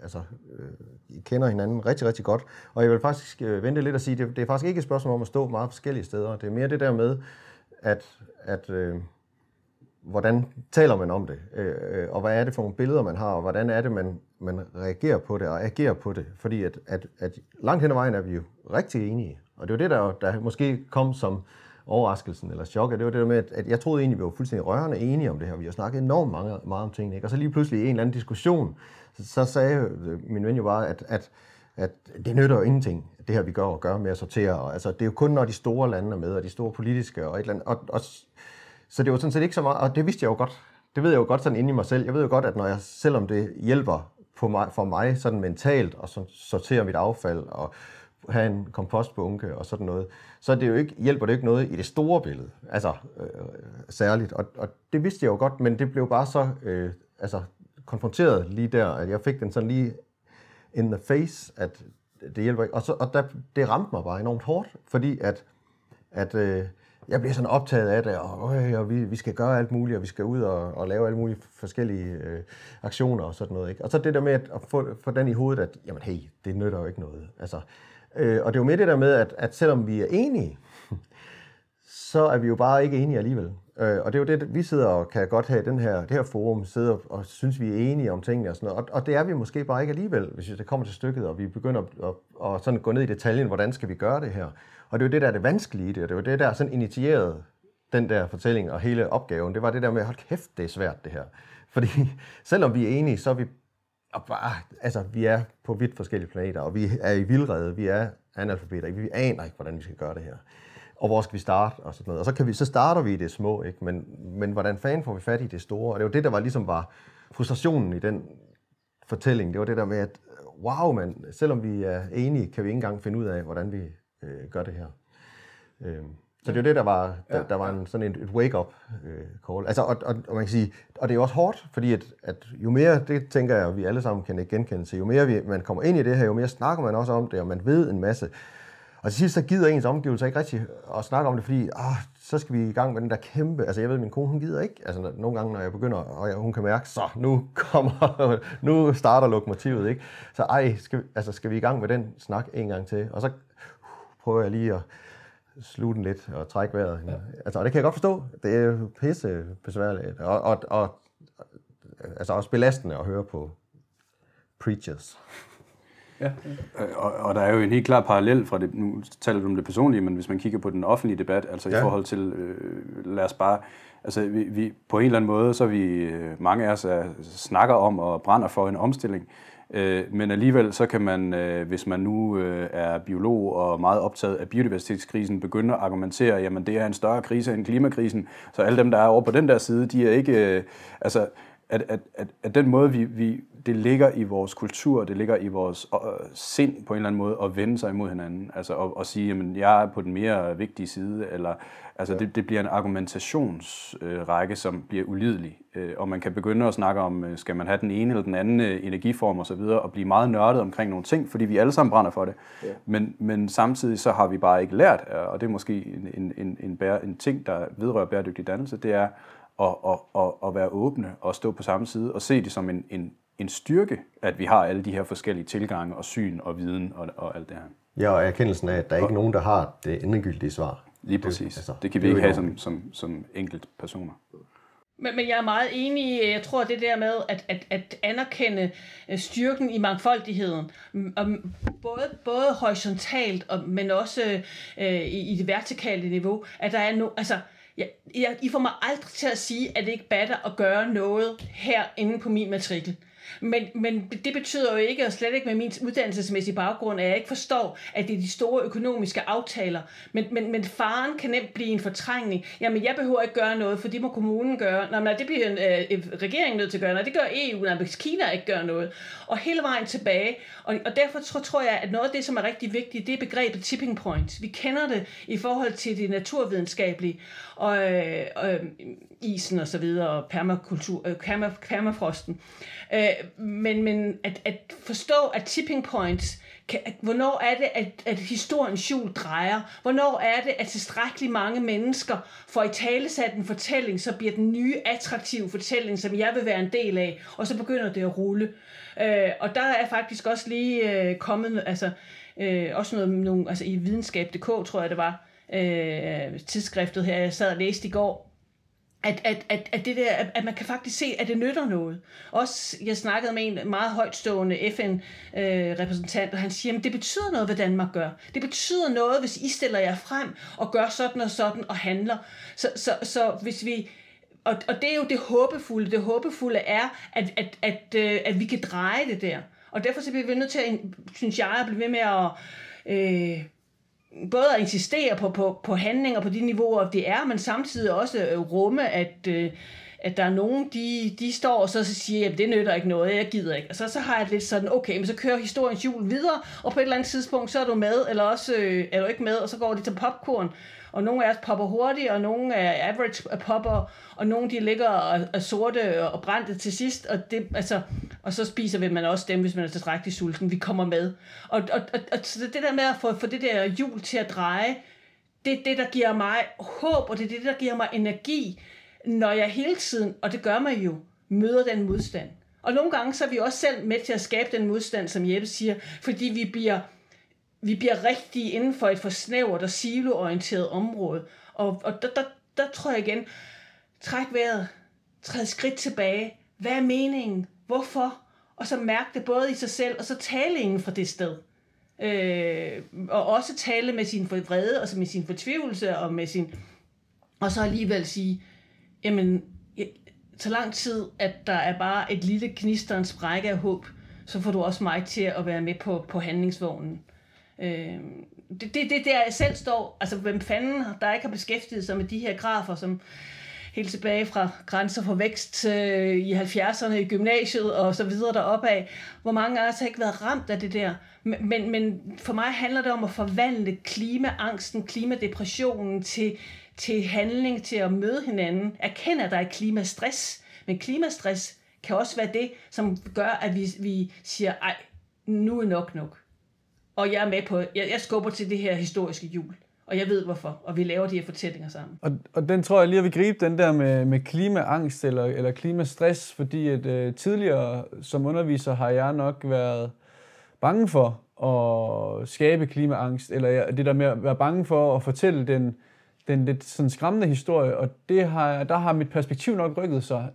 altså, øh, kender hinanden rigtig, rigtig godt. Og jeg vil faktisk øh, vente lidt og sige, det, det er faktisk ikke et spørgsmål om at stå meget forskellige steder. Det er mere det der med, at, at øh, hvordan taler man om det, øh, øh, og hvad er det for nogle billeder, man har, og hvordan er det, man, man reagerer på det og agerer på det. Fordi at, at, at langt hen ad vejen er vi jo rigtig enige. Og det var det, der, der måske kom som overraskelsen eller chokket, det var det der med, at jeg troede egentlig, vi var fuldstændig rørende enige om det her. Vi har snakket enormt mange, meget om tingene. Ikke? Og så lige pludselig i en eller anden diskussion, så, så sagde øh, min ven jo bare, at, at, at det nytter jo ingenting, det her vi gør og gør med at sortere. Og, altså, det er jo kun, når de store lande er med, og de store politiske og et eller andet. Og, og, så det var sådan set ikke så meget, og det vidste jeg jo godt. Det ved jeg jo godt sådan inde i mig selv. Jeg ved jo godt, at når jeg, selvom det hjælper på mig, for mig sådan mentalt og sortere mit affald og have en kompostbunke og sådan noget, så det jo ikke, hjælper det ikke noget i det store billede, altså øh, særligt. Og, og det vidste jeg jo godt, men det blev bare så øh, altså, konfronteret lige der, at jeg fik den sådan lige in the face, at det hjælper ikke. Og, så, og der, det ramte mig bare enormt hårdt, fordi at, at øh, jeg bliver sådan optaget af det, og, øh, og vi, vi skal gøre alt muligt, og vi skal ud og, og lave alle mulige forskellige øh, aktioner og sådan noget. Ikke? Og så det der med at, at få, få den i hovedet, at jamen hey, det nytter jo ikke noget. Altså, øh, og det er jo med det der med, at, at selvom vi er enige, (laughs) så er vi jo bare ikke enige alligevel. Øh, og det er jo det, vi sidder og kan godt have i den her, det her forum, sidder og synes, vi er enige om tingene og sådan noget. Og, og det er vi måske bare ikke alligevel, hvis det kommer til stykket, og vi begynder at, at, at sådan gå ned i detaljen, hvordan skal vi gøre det her. Og det er jo det, der er det vanskelige i det, og det er jo det, der sådan initierede den der fortælling og hele opgaven. Det var det der med, hold kæft, det er svært det her. Fordi (laughs) selvom vi er enige, så er vi og bare, altså, vi er på vidt forskellige planeter, og vi er i vildrede, vi er analfabeter, vi aner ikke, hvordan vi skal gøre det her. Og hvor skal vi starte, og sådan noget. Og så, kan vi, så starter vi i det små, ikke? Men, men hvordan fanden får vi fat i det store? Og det var det, der var ligesom var frustrationen i den fortælling. Det var det der med, at wow, man, selvom vi er enige, kan vi ikke engang finde ud af, hvordan vi øh, gør det her. Øh, så det er jo det, der var, der, der var en, sådan et, et wake-up øh, call. Altså, og, og, og, man kan sige, og det er også hårdt, fordi at, at jo mere, det tænker jeg, vi alle sammen kan genkende til, jo mere vi, man kommer ind i det her, jo mere snakker man også om det, og man ved en masse. Og til sidst, så gider ens omgivelser ikke rigtig at snakke om det, fordi ah, så skal vi i gang med den der kæmpe... Altså jeg ved, min kone, hun gider ikke. Altså nogle gange, når jeg begynder, og jeg, hun kan mærke, så nu kommer, (laughs) nu starter lokomotivet, ikke? Så ej, skal, altså, skal vi i gang med den snak en gang til? Og så prøver jeg lige at sluge den lidt og trække vejret. Ja. Altså, og det kan jeg godt forstå. Det er pisse besværligt. Og, og, og altså også belastende at høre på preachers. Ja. Og, og der er jo en helt klar parallel fra det, nu taler du om det personlige, men hvis man kigger på den offentlige debat, altså ja. i forhold til, øh, lad os bare, altså vi, vi, på en eller anden måde, så vi, øh, mange af os er, snakker om og brænder for en omstilling, Øh, Øh, men alligevel så kan man, øh, hvis man nu øh, er biolog og meget optaget af biodiversitetskrisen, begynde at argumentere, jamen det er en større krise end klimakrisen, så alle dem, der er over på den der side, de er ikke, altså at, at, at, at den måde, vi, vi, det ligger i vores kultur, det ligger i vores øh, sind på en eller anden måde, at vende sig imod hinanden. Altså at, at sige, at jeg er på den mere vigtige side, eller altså ja. det, det bliver en argumentationsrække, øh, som bliver ulidelig. Øh, og man kan begynde at snakke om, øh, skal man have den ene eller den anden øh, energiform osv., og, og blive meget nørdet omkring nogle ting, fordi vi alle sammen brænder for det. Ja. Men, men samtidig så har vi bare ikke lært, og det er måske en, en, en, en, bære, en ting, der vedrører bæredygtig dannelse, det er at, at, at, at være åbne og stå på samme side og se det som en, en, en styrke, at vi har alle de her forskellige tilgange og syn og viden og, og alt det her. Ja, og erkendelsen af, at der er ikke nogen, der har det endegyldige svar. Lige præcis. Det, altså, det kan vi det ikke have som, som, som enkelt personer. Men, men jeg er meget enig jeg tror det der med at, at, at anerkende øh, styrken i mangfoldigheden, både, både horisontalt, og, men også øh, i, i det vertikale niveau, at der er no, altså, jeg, jeg, I får mig aldrig til at sige, at det ikke batter at gøre noget her inde på min matrikel. Men, men det betyder jo ikke, og slet ikke med min uddannelsesmæssige baggrund, at jeg ikke forstår, at det er de store økonomiske aftaler. Men, men, men faren kan nemt blive en fortrængning. Jamen, jeg behøver ikke gøre noget, for det må kommunen gøre. Nå, men det bliver en, øh, regeringen nødt til at gøre. noget. det gør EU, når Kina ikke gør noget. Og hele vejen tilbage. Og, og derfor tror, tror jeg, at noget af det, som er rigtig vigtigt, det er begrebet tipping point. Vi kender det i forhold til det naturvidenskabelige. Og øh, øh, isen og så videre, og permakultur, øh, perma, permafrosten. Øh, men men at, at forstå, at tipping points, kan, at, hvornår er det, at, at historiens hjul drejer? Hvornår er det, at tilstrækkeligt mange mennesker får i talesat en fortælling, så bliver den nye, attraktive fortælling, som jeg vil være en del af, og så begynder det at rulle. Øh, og der er faktisk også lige øh, kommet, altså, øh, også noget, nogle, altså i videnskab.dk, tror jeg det var, øh, tidsskriftet her, jeg sad og læste i går, at, at, at, at, det der, at, at man kan faktisk se, at det nytter noget. Også, jeg snakkede med en meget højtstående FN-repræsentant, og han siger, at det betyder noget, hvad Danmark gør. Det betyder noget, hvis I stiller jer frem og gør sådan og sådan og handler. Så, så, så hvis vi og, og det er jo det håbefulde. Det håbefulde er, at, at, at, øh, at vi kan dreje det der. Og derfor så bliver vi nødt til, at, synes jeg, at blive ved med at øh, både at insistere på, på, på handlinger på de niveauer, det er, men samtidig også øh, rumme, at, øh, at der er nogen, de, de står og så siger, at det nytter ikke noget, jeg gider ikke. Og så, så har jeg lidt sådan, okay, men så kører historiens hjul videre, og på et eller andet tidspunkt, så er du med, eller også øh, er du ikke med, og så går det til popcorn og nogle af os popper hurtigt, og nogle er average popper, og nogle de ligger og er sorte og brændte til sidst, og, det, altså, og så spiser vi man også dem, hvis man er tilstrækkeligt sulten. Vi kommer med. Og, og, og, og så det der med at få, få det der hjul til at dreje, det er det, der giver mig håb, og det er det, der giver mig energi, når jeg hele tiden, og det gør mig jo, møder den modstand. Og nogle gange så er vi også selv med til at skabe den modstand, som Jeppe siger, fordi vi bliver vi bliver rigtige inden for et for snævert og siloorienteret område. Og, og der, der, der tror jeg igen, træk vejret, træd skridt tilbage. Hvad er meningen? Hvorfor? Og så mærke det både i sig selv, og så tale inden fra det sted. Øh, og også tale med sin vrede, og med sin fortvivlelse, og med sin... Og så alligevel sige, jamen, så lang tid, at der er bare et lille knisterens sprække af håb, så får du også mig til at være med på, på handlingsvognen. Øh, det, det, det der jeg selv står, altså hvem fanden der ikke har beskæftiget sig med de her grafer, som helt tilbage fra grænser for vækst øh, i 70'erne i gymnasiet og så videre deropad. af. Hvor mange af os har ikke været ramt af det der. Men, men, men for mig handler det om at forvandle klimaangsten, klimadepressionen til, til handling, til at møde hinanden. Erkende, at der er klimastress. Men klimastress kan også være det, som gør, at vi, vi siger, ej, nu er nok nok. Og jeg er med på, jeg, jeg skubber til det her historiske jul. Og jeg ved hvorfor, og vi laver de her fortællinger sammen. Og, og den tror jeg lige, at vi gribe den der med, med klimaangst eller, eller klimastress, fordi at, øh, tidligere som underviser har jeg nok været bange for at skabe klimaangst, eller det der med at være bange for at fortælle den, den lidt sådan skræmmende historie, og det har, der har mit perspektiv nok rykket sig.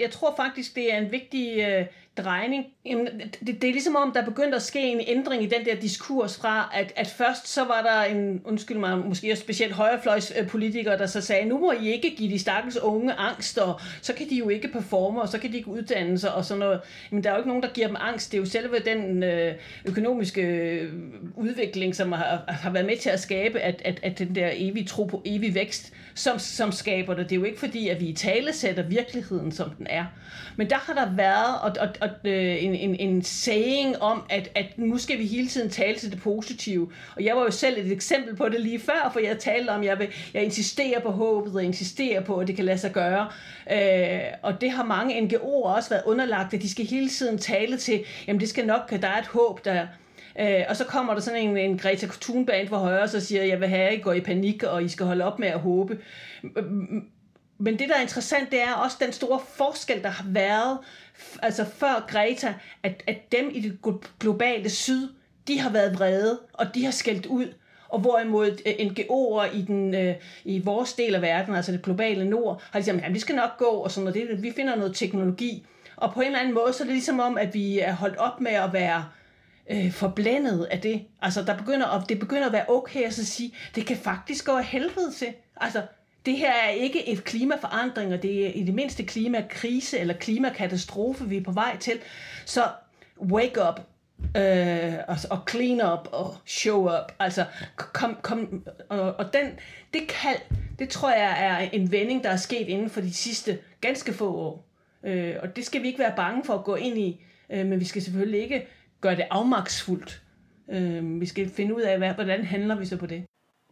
Jeg tror faktisk, det er en vigtig øh, drejning. Jamen, det, det er ligesom om, der begyndte at ske en ændring i den der diskurs fra, at, at først så var der en, undskyld mig, måske specielt højrefløjspolitikere, der så sagde, nu må I ikke give de stakkels unge angst, og så kan de jo ikke performe, og så kan de ikke uddanne sig, og sådan noget. Men der er jo ikke nogen, der giver dem angst. Det er jo selve den øh, økonomiske øh, udvikling, som har, har været med til at skabe, at, at, at den der evige tro på evig vækst, som, som skaber det. Det er jo ikke fordi, at vi i tale sætter virkeligheden, som den er. Men der har der været, og, og, og øh, en, en, en saying om, at, at nu skal vi hele tiden tale til det positive. Og jeg var jo selv et eksempel på det lige før, for jeg talte om, at jeg, vil, jeg insisterer på håbet, og insisterer på, at det kan lade sig gøre. Øh, og det har mange NGO'er også været underlagt, at de skal hele tiden tale til, jamen det skal nok, der er et håb, der, Øh, og så kommer der sådan en, en Greta Thunberg fra højre, og så siger, jeg vil have, at I går i panik, og I skal holde op med at håbe. Men det, der er interessant, det er også den store forskel, der har været altså før Greta, at, at dem i det globale syd, de har været vrede, og de har skældt ud, og hvorimod øh, NGO'er i, den, øh, i vores del af verden, altså det globale nord, har ligesom, at vi skal nok gå, og sådan noget, vi finder noget teknologi. Og på en eller anden måde, så er det ligesom om, at vi er holdt op med at være øh, forblændet af det. Altså, der begynder og det begynder at være okay at så sige, det kan faktisk gå af helvede til. Altså, det her er ikke et klimaforandring, og det er i det mindste klimakrise eller klimakatastrofe, vi er på vej til. Så wake up, øh, og, og clean up og show up. Altså, kom, kom, og, og den, det kald, det tror jeg er en vending, der er sket inden for de sidste ganske få år. Øh, og det skal vi ikke være bange for at gå ind i, øh, men vi skal selvfølgelig ikke gøre det afmaksfuldt. Øh, vi skal finde ud af, hvad, hvordan handler vi så på det.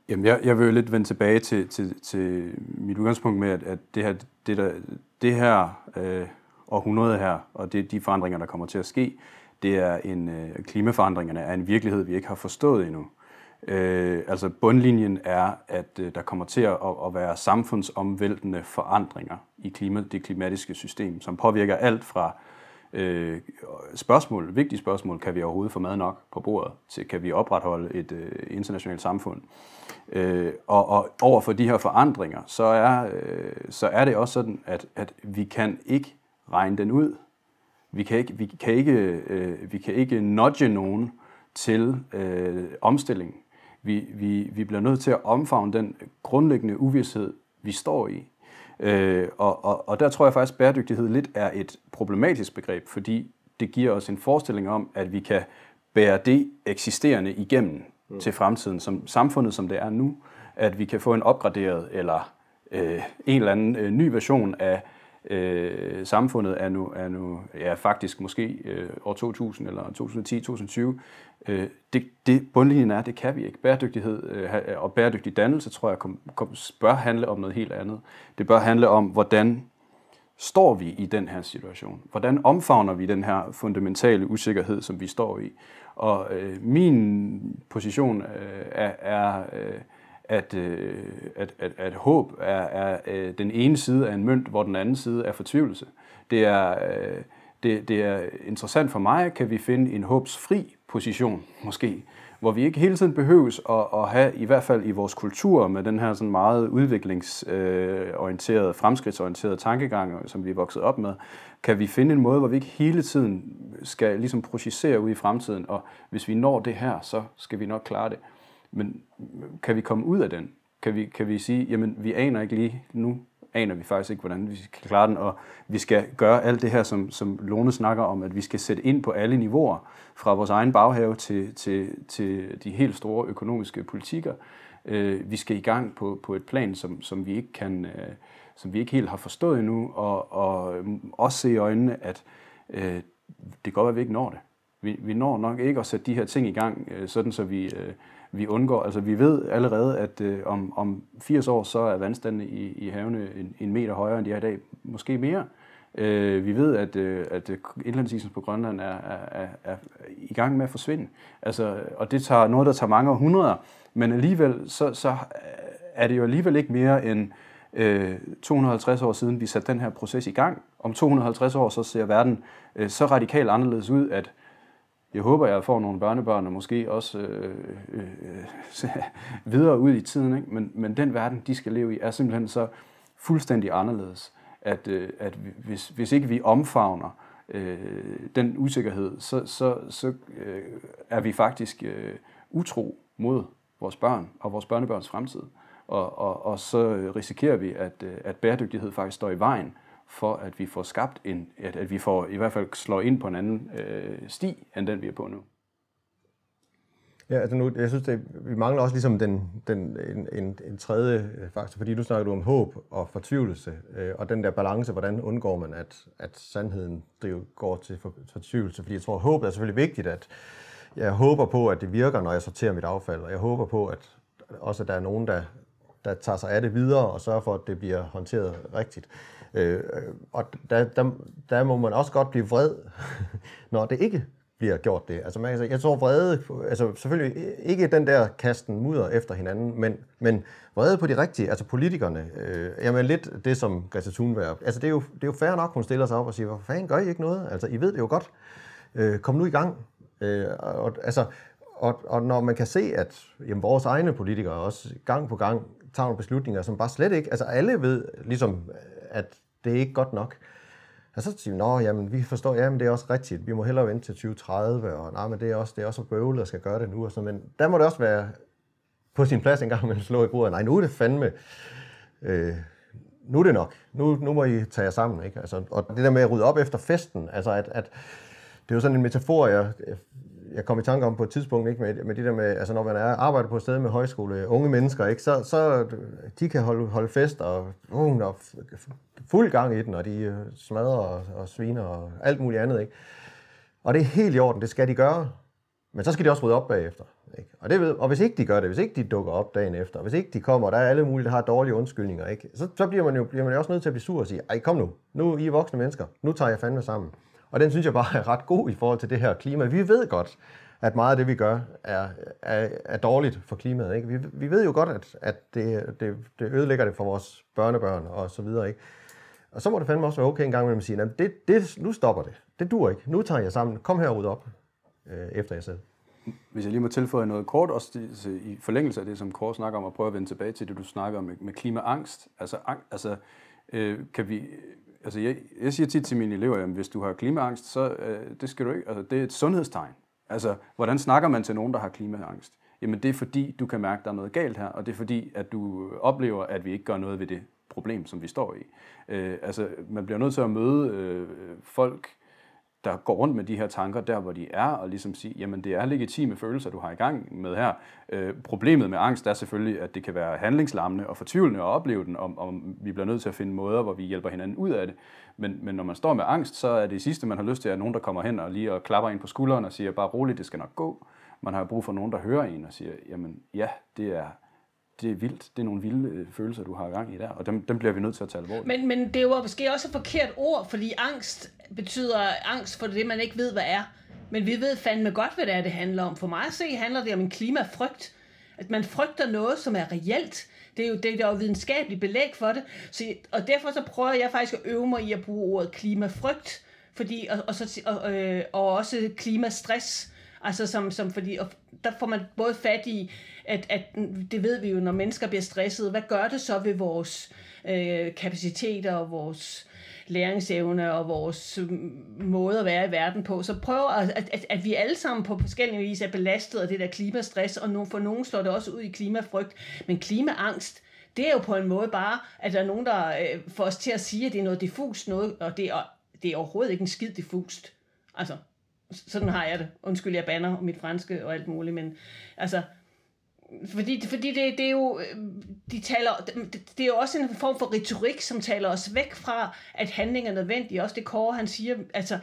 Jamen, jeg, jeg vil jo lidt vende tilbage til, til, til mit udgangspunkt med, at, at det her, det der, det her øh, århundrede her, og det, de forandringer, der kommer til at ske, det er en, øh, klimaforandringerne er en virkelighed, vi ikke har forstået endnu. Øh, altså bundlinjen er, at øh, der kommer til at, at være samfundsomvæltende forandringer i klima, det klimatiske system, som påvirker alt fra øh, spørgsmål, vigtige spørgsmål, kan vi overhovedet få mad nok på bordet, til kan vi opretholde et øh, internationalt samfund. Øh, og, og over for de her forandringer, så er, øh, så er det også sådan, at, at vi kan ikke regne den ud. Vi kan ikke, vi kan ikke, øh, vi kan ikke nudge nogen til øh, omstilling. Vi, vi, vi bliver nødt til at omfavne den grundlæggende uvidshed, vi står i. Øh, og, og, og der tror jeg faktisk, at bæredygtighed lidt er et problematisk begreb, fordi det giver os en forestilling om, at vi kan bære det eksisterende igennem mm. til fremtiden, som samfundet som det er nu, at vi kan få en opgraderet eller øh, en eller anden øh, ny version af øh, samfundet er nu, er nu ja, faktisk måske øh, år 2000 eller 2010-2020. Øh, det, det bundlinjen er, det kan vi ikke. Bæredygtighed øh, og bæredygtig dannelse, tror jeg, kom, kom, bør handle om noget helt andet. Det bør handle om, hvordan står vi i den her situation? Hvordan omfavner vi den her fundamentale usikkerhed, som vi står i? Og øh, min position øh, er, er øh, at, øh, at, at, at håb er, er øh, den ene side af en mønt, hvor den anden side er fortvivlelse. Det er, øh, det, det er interessant for mig, kan vi finde en håbsfri position, måske, hvor vi ikke hele tiden behøves at, at have, i hvert fald i vores kultur, med den her sådan meget udviklingsorienterede, øh, fremskridtsorienterede tankegang, som vi er vokset op med, kan vi finde en måde, hvor vi ikke hele tiden skal ligesom projicere ud i fremtiden, og hvis vi når det her, så skal vi nok klare det. Men kan vi komme ud af den? Kan vi, kan vi sige, jamen vi aner ikke lige nu, aner vi faktisk ikke, hvordan vi kan klare den, og vi skal gøre alt det her, som, som Lone snakker om, at vi skal sætte ind på alle niveauer, fra vores egen baghave til, til, til de helt store økonomiske politikker. Øh, vi skal i gang på, på et plan, som, som vi ikke kan, øh, som vi ikke helt har forstået endnu, og, og mm, også se i øjnene, at øh, det kan godt være, at vi ikke når det. Vi, vi når nok ikke at sætte de her ting i gang, øh, sådan så vi, øh, vi undgår. Altså vi ved allerede, at øh, om, om 80 år, så er vandstanden i, i havene en, en meter højere, end de er i dag. Måske mere. Øh, vi ved, at, øh, at indlandsisen på Grønland er, er, er, er i gang med at forsvinde. Altså, og det tager noget, der tager mange århundreder. Men alligevel, så, så øh, er det jo alligevel ikke mere end øh, 250 år siden, vi satte den her proces i gang. Om 250 år, så ser verden øh, så radikalt anderledes ud, at jeg håber, jeg får nogle børnebørn, og måske også øh, øh, øh (laughs) videre ud i tiden. Ikke? Men, men den verden, de skal leve i, er simpelthen så fuldstændig anderledes, at, øh, at hvis, hvis ikke vi omfavner øh, den usikkerhed, så, så, så øh, er vi faktisk øh, utro mod vores børn og vores børnebørns fremtid. Og, og, og så risikerer vi, at, øh, at bæredygtighed faktisk står i vejen for at vi får skabt en, at, at vi får i hvert fald slår ind på en anden øh, sti, end den vi er på nu. Ja, altså nu, jeg synes, det, vi mangler også ligesom den, den, en, en, en tredje øh, faktor, fordi du snakker du om håb og fortvivlelse, øh, og den der balance, hvordan undgår man, at, at sandheden driver, går til for, fortvivlelse, fordi jeg tror, at håbet er selvfølgelig vigtigt, at jeg håber på, at det virker, når jeg sorterer mit affald, og jeg håber på, at også at der er nogen, der, der tager sig af det videre og sørger for, at det bliver håndteret rigtigt. Øh, og der, der, der må man også godt blive vred, (laughs) når det ikke bliver gjort det. Altså, man, jeg tror vrede, altså selvfølgelig ikke den der kasten mudder efter hinanden, men, men vrede på de rigtige, altså politikerne. Øh, jamen lidt det, som Greta Thunberg, altså det er, jo, det er jo fair nok, hun stiller sig op og siger, hvor fanden gør I ikke noget? Altså I ved det jo godt. Øh, kom nu i gang. Øh, og, altså, og, og når man kan se, at jamen, vores egne politikere også gang på gang tager nogle beslutninger, som bare slet ikke, altså alle ved ligesom, at det er ikke godt nok. Og så siger vi, nå, jamen, vi forstår, jamen, det er også rigtigt, vi må hellere vente til 2030, og nej, men det er også, det er også bøvlet at skal gøre det nu, og sådan, men der må det også være på sin plads en gang, man slår i bordet, nej, nu er det fandme, øh, nu er det nok, nu, nu må I tage jer sammen, ikke? Altså, og det der med at rydde op efter festen, altså at, at det er jo sådan en metafor, jeg jeg kom i tanke om på et tidspunkt, ikke, med, med det der med, altså når man er, arbejder på et sted med højskole, unge mennesker, ikke, så, så de kan holde, holde fest og, uh, og fuld gang i den, og de øh, smadrer og, og sviner og alt muligt andet. Ikke? Og det er helt i orden, det skal de gøre. Men så skal de også rydde op bagefter. Ikke? Og, det ved, og hvis ikke de gør det, hvis ikke de dukker op dagen efter, hvis ikke de kommer, og der er alle mulige, der har dårlige undskyldninger, ikke? Så, så bliver, man jo, bliver man jo også nødt til at blive sur og sige, ej kom nu, nu er I voksne mennesker, nu tager jeg fandme sammen. Og den synes jeg bare (laughs) er ret god i forhold til det her klima. Vi ved godt, at meget af det, vi gør, er, er, er dårligt for klimaet. Ikke? Vi, vi ved jo godt, at, at det, det, det ødelægger det for vores børnebørn og så videre. Ikke? Og så må det fandme også være okay en gang imellem at sige, at det, det, nu stopper det. Det dur ikke. Nu tager jeg sammen. Kom her ud op øh, efter jeg selv. Hvis jeg lige må tilføje noget kort, også i forlængelse af det, som Kåre snakker om, og prøve at vende tilbage til det, du snakker om med, med klimaangst. Altså, altså øh, kan vi, altså jeg, jeg siger tit til mine elever, at hvis du har klimaangst, så øh, det skal du ikke, altså det er et sundhedstegn. Altså, hvordan snakker man til nogen, der har klimaangst? Jamen, det er fordi, du kan mærke, at der er noget galt her, og det er fordi, at du oplever, at vi ikke gør noget ved det problem, som vi står i. Øh, altså, man bliver nødt til at møde øh, folk, der går rundt med de her tanker der, hvor de er, og ligesom sige, jamen det er legitime følelser, du har i gang med her. Øh, problemet med angst er selvfølgelig, at det kan være handlingslammende og fortvivlende at opleve den, og, og vi bliver nødt til at finde måder, hvor vi hjælper hinanden ud af det. Men, men når man står med angst, så er det sidste, man har lyst til, at nogen, der kommer hen og lige og klapper ind på skulderen og siger, bare roligt, det skal nok gå. Man har brug for nogen, der hører en og siger, jamen ja, det er, det er vildt. Det er nogle vilde øh, følelser, du har gang i der, og dem, dem bliver vi nødt til at tage alvorligt. Men, men det er jo måske også et forkert ord, fordi angst betyder angst for det, man ikke ved, hvad er. Men vi ved fandme godt, hvad det er, det handler om. For mig at se, handler det om en klimafrygt. At man frygter noget, som er reelt. Det er jo, det er jo videnskabeligt belæg for det. Så, og derfor så prøver jeg faktisk at øve mig i at bruge ordet klimafrygt. Fordi, og, og, så, og, øh, og også klimastress. Altså som, som fordi, og der får man både fat i, at, at det ved vi jo, når mennesker bliver stresset, hvad gør det så ved vores øh, kapaciteter og vores læringsevne og vores øh, måde at være i verden på. Så prøv at, at, at, vi alle sammen på forskellige vis er belastet af det der klimastress, og nu, for nogen slår det også ud i klimafrygt. Men klimaangst, det er jo på en måde bare, at der er nogen, der øh, får os til at sige, at det er noget diffust noget, og det er, det er overhovedet ikke en skid diffust. Altså, sådan har jeg det. Undskyld, jeg banner mit franske og alt muligt, men altså, fordi, fordi det, det er jo, øh, de taler, det, det er jo også en form for retorik, som taler os væk fra, at handling er nødvendig. Også det Kåre, han siger, altså,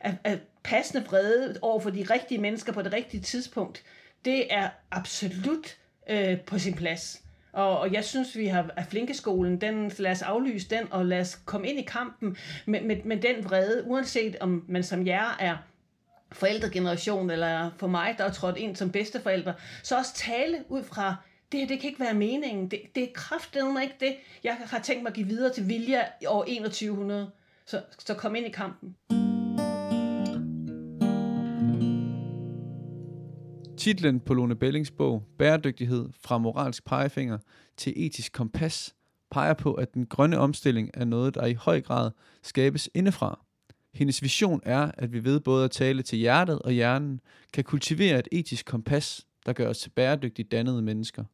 at, at passende vrede over for de rigtige mennesker på det rigtige tidspunkt, det er absolut øh, på sin plads. Og, og jeg synes, vi har at flinkeskolen, den, lad os aflyse den, og lad os komme ind i kampen med, med, med den vrede, uanset om man som jer er forældregeneration, eller for mig, der er trådt ind som bedsteforældre, så også tale ud fra, det her, det kan ikke være meningen. Det, det er kraftedeme ikke det, jeg har tænkt mig at give videre til Vilja i år 2100. Så, så kom ind i kampen. Titlen på Lone Bellings bog, Bæredygtighed fra moralsk pegefinger til etisk kompas, peger på, at den grønne omstilling er noget, der i høj grad skabes indefra. Hendes vision er, at vi ved både at tale til hjertet og hjernen, kan kultivere et etisk kompas, der gør os til bæredygtigt dannede mennesker.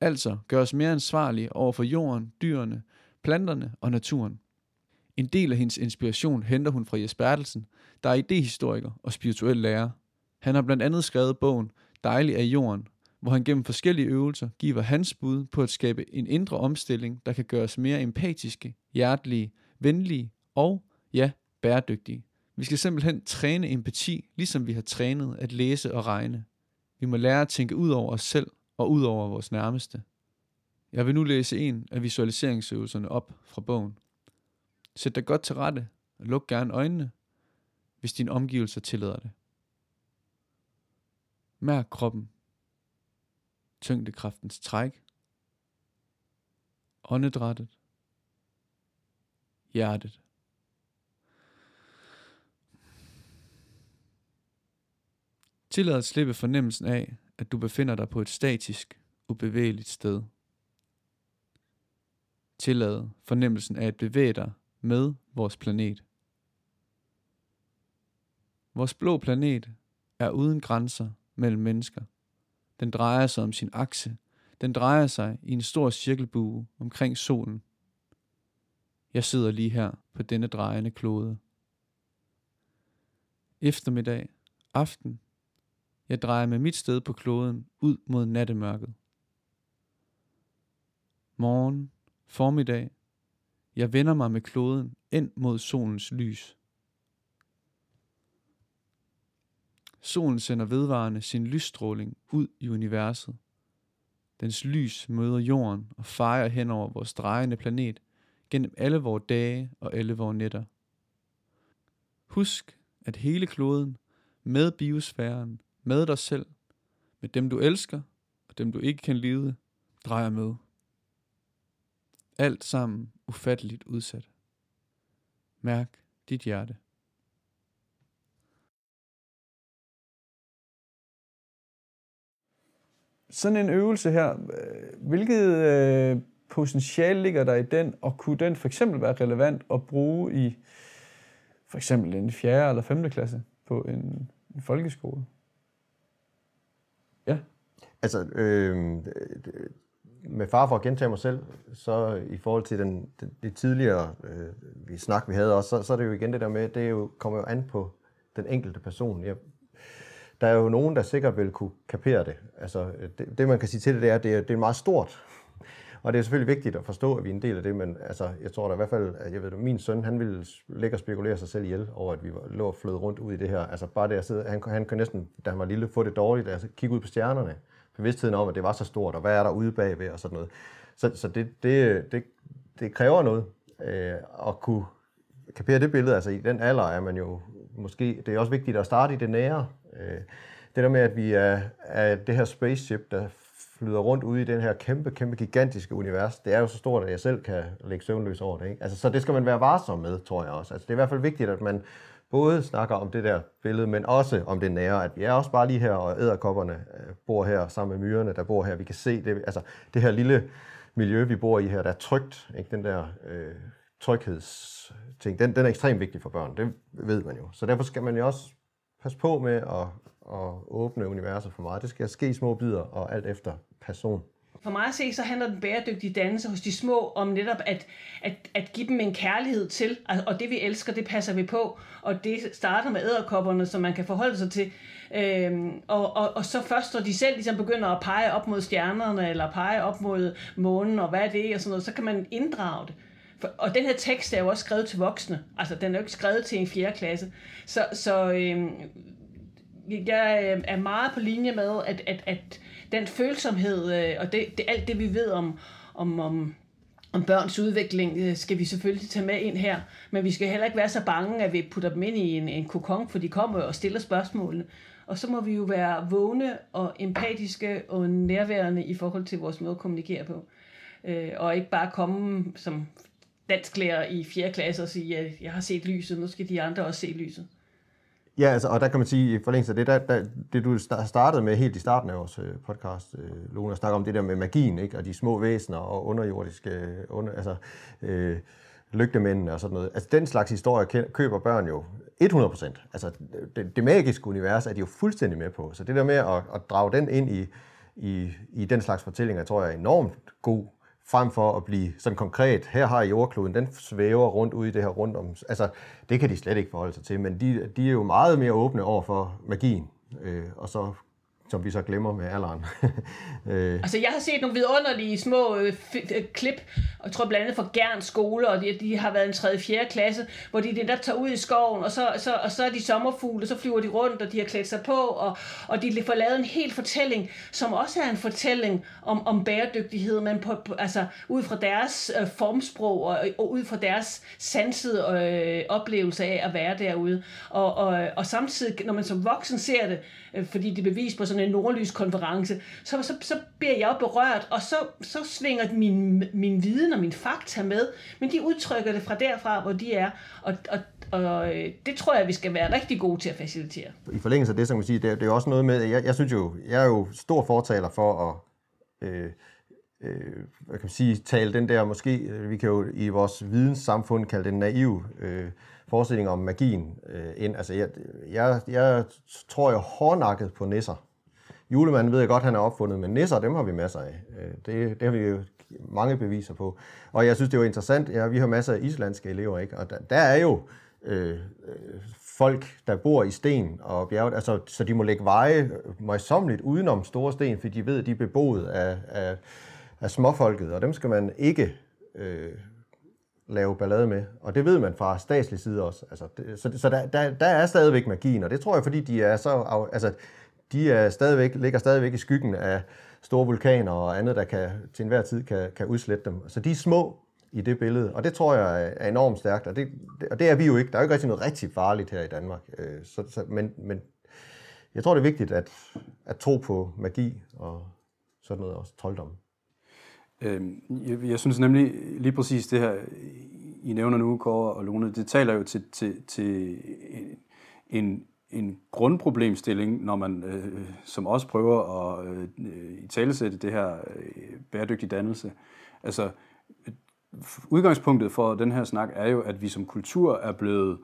Altså gør os mere ansvarlige over for jorden, dyrene, planterne og naturen. En del af hendes inspiration henter hun fra Jes Bertelsen, der er idehistoriker og spirituel lærer. Han har blandt andet skrevet bogen Dejlig af jorden, hvor han gennem forskellige øvelser giver hans bud på at skabe en indre omstilling, der kan gøre os mere empatiske, hjertelige, venlige og, ja, bæredygtige. Vi skal simpelthen træne empati, ligesom vi har trænet at læse og regne. Vi må lære at tænke ud over os selv og ud over vores nærmeste. Jeg vil nu læse en af visualiseringsøvelserne op fra bogen. Sæt dig godt til rette og luk gerne øjnene, hvis din omgivelser tillader det. Mærk kroppen. Tyngdekraftens træk. Åndedrættet. Hjertet. Tillad at slippe fornemmelsen af, at du befinder dig på et statisk, ubevægeligt sted. Tillad fornemmelsen af at bevæge dig med vores planet. Vores blå planet er uden grænser mellem mennesker. Den drejer sig om sin akse. Den drejer sig i en stor cirkelbue omkring solen. Jeg sidder lige her på denne drejende klode. Eftermiddag, aften jeg drejer med mit sted på kloden ud mod nattemørket. Morgen, formiddag. Jeg vender mig med kloden ind mod solens lys. Solen sender vedvarende sin lysstråling ud i universet. Dens lys møder jorden og fejrer hen over vores drejende planet gennem alle vores dage og alle vores nætter. Husk, at hele kloden, med biosfæren, med dig selv, med dem du elsker og dem du ikke kan lide, drejer med. Alt sammen ufatteligt udsat. Mærk dit hjerte. Sådan en øvelse her, øh, hvilket øh, potentiale ligger der i den, og kunne den for eksempel være relevant at bruge i for eksempel en 4. eller 5. klasse på en, en folkeskole? Ja. Altså, øh, med far for at gentage mig selv, så i forhold til den, det, det tidligere øh, vi snak, vi havde også, så, så er det jo igen det der med, det er jo, kommer jo an på den enkelte person. Jeg, der er jo nogen, der sikkert vil kunne kapere det. Altså, det, det man kan sige til det, det er, at det er, det er meget stort. Og det er selvfølgelig vigtigt at forstå, at vi er en del af det, men altså, jeg tror da i hvert fald, at jeg ved, at min søn, han ville ligge og spekulere sig selv ihjel over, at vi lå og flød rundt ud i det her. Altså bare det at sidde, han, han kunne næsten, da han var lille, få det dårligt, altså kigge ud på stjernerne bevidstheden om, at det var så stort, og hvad er der ude bagved og sådan noget. Så, så det, det, det, det kræver noget øh, at kunne kapere det billede. Altså i den alder er man jo måske, det er også vigtigt at starte i det nære. Øh, det der med, at vi er, er det her spaceship, der flyder rundt ude i den her kæmpe, kæmpe gigantiske univers, det er jo så stort, at jeg selv kan lægge søvnløs over det. Ikke? Altså, så det skal man være varsom med, tror jeg også. Altså, det er i hvert fald vigtigt, at man både snakker om det der billede, men også om det nære, at vi er også bare lige her, og æderkopperne øh, bor her sammen med myrerne, der bor her. Vi kan se det, altså det her lille miljø, vi bor i her, der er trygt, ikke? den der øh, tryghedsting, den, den er ekstremt vigtig for børn, det ved man jo. Så derfor skal man jo også passe på med at, at åbne universet for meget. Det skal ske i små bidder, og alt efter person. For mig at se, så handler den bæredygtige dannelse hos de små om netop at, at, at give dem en kærlighed til, og det vi elsker, det passer vi på, og det starter med æderkopperne, som man kan forholde sig til. Øhm, og, og, og så først, når de selv ligesom begynder at pege op mod stjernerne, eller pege op mod månen, og hvad er det, og sådan noget, så kan man inddrage det. For, og den her tekst er jo også skrevet til voksne. Altså, den er jo ikke skrevet til en fjerde klasse. Så, så øhm, jeg øh, er meget på linje med, at, at, at den følsomhed øh, og det, det, alt det, vi ved om, om, om, om børns udvikling, øh, skal vi selvfølgelig tage med ind her. Men vi skal heller ikke være så bange, at vi putter dem ind i en, en kokon, for de kommer og stiller spørgsmålene. Og så må vi jo være vågne og empatiske og nærværende i forhold til vores måde at kommunikere på. Øh, og ikke bare komme som dansklærer i 4. klasse og sige, at jeg har set lyset, nu skal de andre også se lyset. Ja, altså, og der kan man sige, i forlængelse af det, der, der, det du startede med helt i starten af vores øh, podcast, øh, Lone, at snakke om det der med magien, ikke? og de små væsener og underjordiske, øh, under, altså, øh, lygtemændene og sådan noget. Altså, den slags historie køber børn jo 100%. Altså, det, det magiske univers er de jo fuldstændig med på. Så det der med at, at drage den ind i, i, i den slags fortællinger, tror jeg er enormt god frem for at blive sådan konkret, her har I jordkloden, den svæver rundt ude i det her rundt om, altså det kan de slet ikke forholde sig til, men de, de er jo meget mere åbne over for magien, øh, og så som vi så glemmer med alderen. (laughs) øh. Altså, jeg har set nogle vidunderlige små øh, øh, klip, og jeg tror blandt andet fra Gern skole, og de, de har været en 3. 4. klasse, hvor de netop tager ud i skoven, og så, så, og så er de sommerfugle, og så flyver de rundt, og de har klædt sig på, og, og de får lavet en hel fortælling, som også er en fortælling om, om bæredygtighed, men på, på, altså, ud fra deres øh, formsprog, og, og ud fra deres sansede øh, oplevelse af at være derude. Og, og, og samtidig, når man som voksen ser det, øh, fordi det er bevis på sådan en nordlyskonference, så, så, så bliver jeg berørt, og så, så svinger min, min viden og min fakta med, men de udtrykker det fra derfra, hvor de er, og, og, og øh, det tror jeg, vi skal være rigtig gode til at facilitere. I forlængelse af det, som man siger, det, er, det er også noget med, jeg, jeg synes jo, jeg er jo stor fortaler for at øh, øh, hvad kan man sige, tale den der, måske, øh, vi kan jo i vores videnssamfund kalde den naiv øh, forestilling om magien øh, ind. Altså, jeg, jeg, jeg tror jo hårdnakket på nisser. Julemanden ved jeg godt, han er opfundet, men nisser, dem har vi masser af. Øh, det, det har vi jo mange beviser på. Og jeg synes, det er jo interessant, ja, vi har masser af islandske elever, ikke? og der, der er jo øh, øh folk, der bor i sten og bjerget, altså, så de må lægge veje møjsommeligt udenom store sten, fordi de ved, at de er beboet af, af, af småfolket, og dem skal man ikke øh, lave ballade med, og det ved man fra statslig side også. Altså, det, så så der, der, der er stadigvæk magien, og det tror jeg, fordi de er så, altså, de er stadigvæk, ligger stadigvæk i skyggen af store vulkaner og andet, der kan, til enhver tid kan, kan udslette dem. Så de er små i det billede, og det tror jeg er enormt stærkt, og det, og det er vi jo ikke. Der er jo ikke rigtig noget rigtig farligt her i Danmark. Øh, så, så, men, men jeg tror, det er vigtigt at, at tro på magi og sådan noget også, trolddom. Øhm, jeg, jeg synes nemlig lige præcis det her, I nævner nu, Kåre og Lone, det taler jo til, til, til en, en grundproblemstilling, når man øh, som også prøver at øh, i talesætte det her øh, bæredygtig dannelse. Altså, udgangspunktet for den her snak er jo, at vi som kultur er blevet,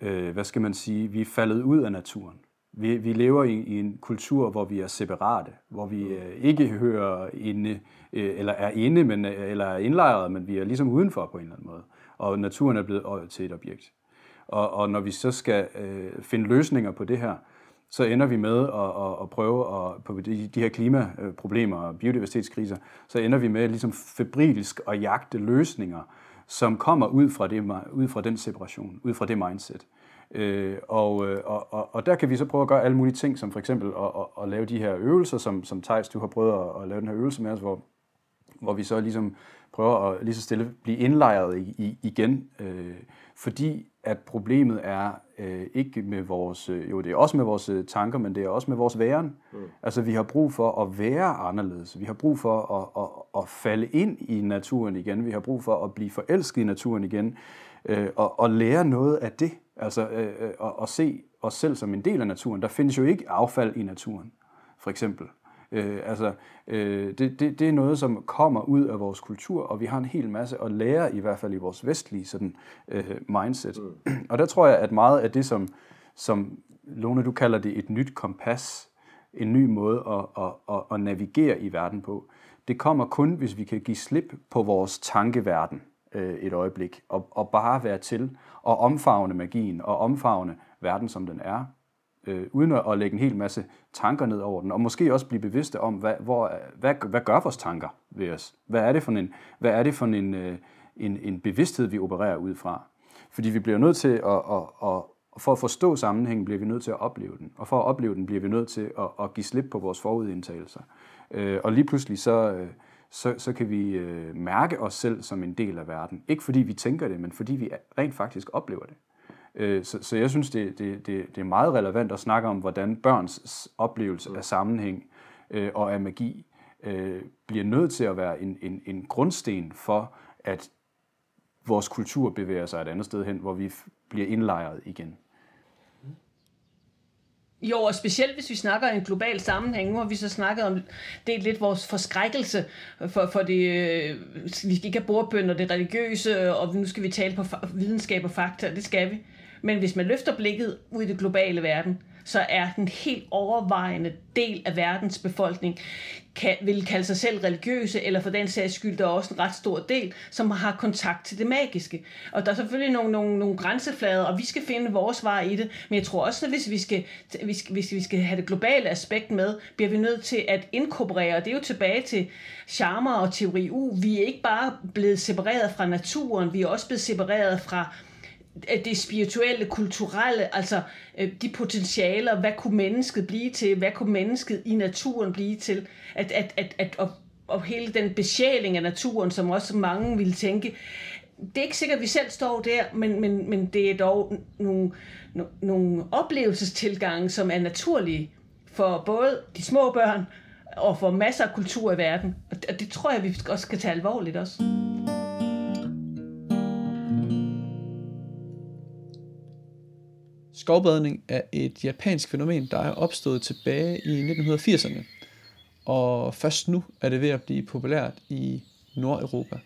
øh, hvad skal man sige, vi er faldet ud af naturen. Vi, vi lever i, i en kultur, hvor vi er separate, hvor vi øh, ikke hører inde, øh, eller er inde, men, øh, eller er indlejret, men vi er ligesom udenfor på en eller anden måde. Og naturen er blevet øh, til et objekt. Og, og når vi så skal øh, finde løsninger på det her, så ender vi med at, at, at prøve at, på de, de her klimaproblemer og biodiversitetskriser, så ender vi med ligesom febrilsk at jagte løsninger, som kommer ud fra, det, ud fra den separation, ud fra det mindset. Øh, og, øh, og, og, og der kan vi så prøve at gøre alle mulige ting, som for eksempel at, at, at lave de her øvelser, som, som Thijs, du har prøvet at, at lave den her øvelse med os, hvor, hvor vi så ligesom prøver at lige så stille blive indlejret i, i, igen. Øh, fordi at problemet er øh, ikke med vores, øh, jo det er også med vores øh, tanker, men det er også med vores væren. Mm. Altså vi har brug for at være anderledes. Vi har brug for at, at, at falde ind i naturen igen. Vi har brug for at blive forelsket i naturen igen. Øh, og, og lære noget af det. Altså øh, og, og se os selv som en del af naturen. Der findes jo ikke affald i naturen, for eksempel. Øh, altså, øh, det, det, det er noget, som kommer ud af vores kultur, og vi har en hel masse at lære, i hvert fald i vores vestlige sådan, øh, mindset. Mm. (clears throat) Og der tror jeg, at meget af det, som, som Lone, du kalder det et nyt kompas, en ny måde at, at, at, at navigere i verden på, det kommer kun, hvis vi kan give slip på vores tankeverden øh, et øjeblik, og, og bare være til, og omfavne magien, og omfavne verden, som den er, øh, uden at lægge en hel masse tanker ned over den, og måske også blive bevidste om, hvad, hvor, hvad, hvad gør vores tanker ved os? Hvad er det for en, hvad er det for en, øh, en, en bevidsthed, vi opererer ud fra? Fordi vi bliver nødt til at, at, at, for at forstå sammenhængen, bliver vi nødt til at opleve den. Og for at opleve den, bliver vi nødt til at, at give slip på vores forudindtagelser. Øh, og lige pludselig så, øh, så, så kan vi øh, mærke os selv som en del af verden. Ikke fordi vi tænker det, men fordi vi rent faktisk oplever det. Øh, så, så jeg synes, det, det, det, det er meget relevant at snakke om, hvordan børns oplevelse af sammenhæng øh, og af magi øh, bliver nødt til at være en, en, en grundsten for, at vores kultur bevæger sig et andet sted hen, hvor vi bliver indlejret igen. Jo, og specielt hvis vi snakker i en global sammenhæng, nu har vi så snakket om, det er lidt vores forskrækkelse for, for det, øh, vi skal ikke have bordbønder, det religiøse, og nu skal vi tale på videnskab og fakta, det skal vi. Men hvis man løfter blikket ud i det globale verden, så er den helt overvejende del af verdens befolkning kan, vil kalde sig selv religiøse, eller for den sags skyld, der er også en ret stor del, som har kontakt til det magiske. Og der er selvfølgelig nogle, nogle, nogle grænseflader, og vi skal finde vores vej i det, men jeg tror også, at hvis vi skal, hvis, hvis vi skal have det globale aspekt med, bliver vi nødt til at inkorporere, og det er jo tilbage til charmer og teori U, vi er ikke bare blevet separeret fra naturen, vi er også blevet separeret fra det spirituelle, kulturelle, altså øh, de potentialer, hvad kunne mennesket blive til, hvad kunne mennesket i naturen blive til, at, at, at, at og, og hele den besjæling af naturen, som også mange ville tænke, det er ikke sikkert, at vi selv står der, men, men, men det er dog nogle, nogle oplevelsestilgange, som er naturlige for både de små børn og for masser af kultur i verden. Og det tror jeg, vi også skal tage alvorligt også. Skovbadning er et japansk fænomen, der er opstået tilbage i 1980'erne, og først nu er det ved at blive populært i Nordeuropa.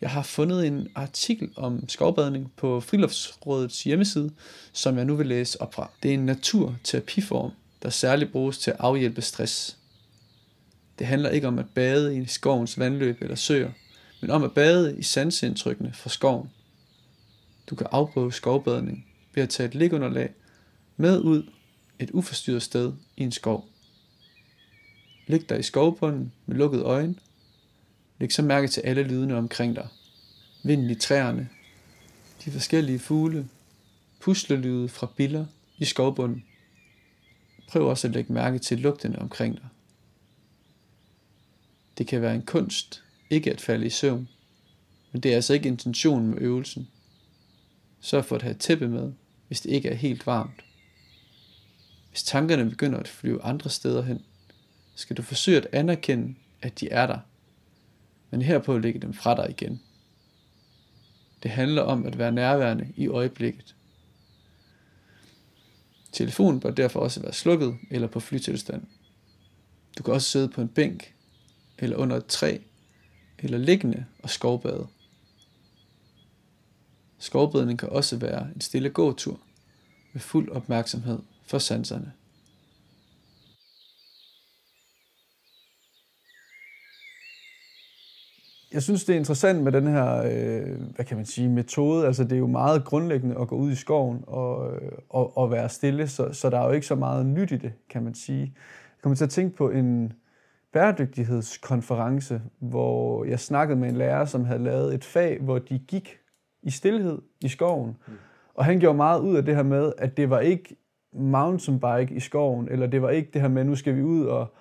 Jeg har fundet en artikel om skovbadning på Friluftsrådets hjemmeside, som jeg nu vil læse op fra. Det er en naturterapiform, der særligt bruges til at afhjælpe stress. Det handler ikke om at bade i skovens vandløb eller søer, men om at bade i sandsindtrykkene fra skoven. Du kan afprøve skovbadning ved at tage et ligunderlag med ud et uforstyrret sted i en skov. Læg dig i skovbunden med lukkede øjne. Læg så mærke til alle lydene omkring dig. vinden i træerne, de forskellige fugle, puslelyde fra biller i skovbunden. Prøv også at lægge mærke til lugtene omkring dig. Det kan være en kunst ikke at falde i søvn, men det er altså ikke intentionen med øvelsen. Sørg for at have tæppe med, hvis det ikke er helt varmt. Hvis tankerne begynder at flyve andre steder hen, skal du forsøge at anerkende, at de er der, men herpå lægge dem fra dig igen. Det handler om at være nærværende i øjeblikket. Telefonen bør derfor også være slukket eller på flytilstand. Du kan også sidde på en bænk, eller under et træ, eller liggende og skovbade. Skovbredning kan også være en stille gåtur med fuld opmærksomhed for sanserne. Jeg synes, det er interessant med den her, øh, hvad kan man sige, metode. Altså, det er jo meget grundlæggende at gå ud i skoven og, øh, og, og være stille, så, så der er jo ikke så meget nyt i det, kan man sige. Jeg kommer til at tænke på en bæredygtighedskonference, hvor jeg snakkede med en lærer, som havde lavet et fag, hvor de gik i stillhed i skoven. Mm. Og han gjorde meget ud af det her med, at det var ikke mountainbike i skoven, eller det var ikke det her med, nu skal vi ud og,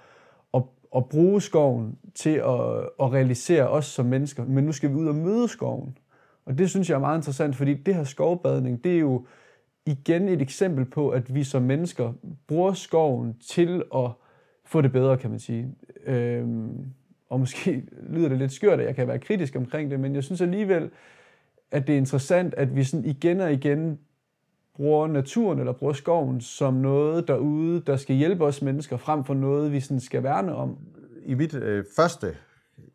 og, og bruge skoven til at, at realisere os som mennesker, men nu skal vi ud og møde skoven. Og det synes jeg er meget interessant, fordi det her skovbadning, det er jo igen et eksempel på, at vi som mennesker bruger skoven til at få det bedre, kan man sige. Øhm, og måske (laughs) lyder det lidt skørt, at jeg kan være kritisk omkring det, men jeg synes alligevel, at det er interessant, at vi sådan igen og igen bruger naturen eller bruger skoven som noget derude, der skal hjælpe os mennesker, frem for noget, vi sådan skal værne om. I mit øh, første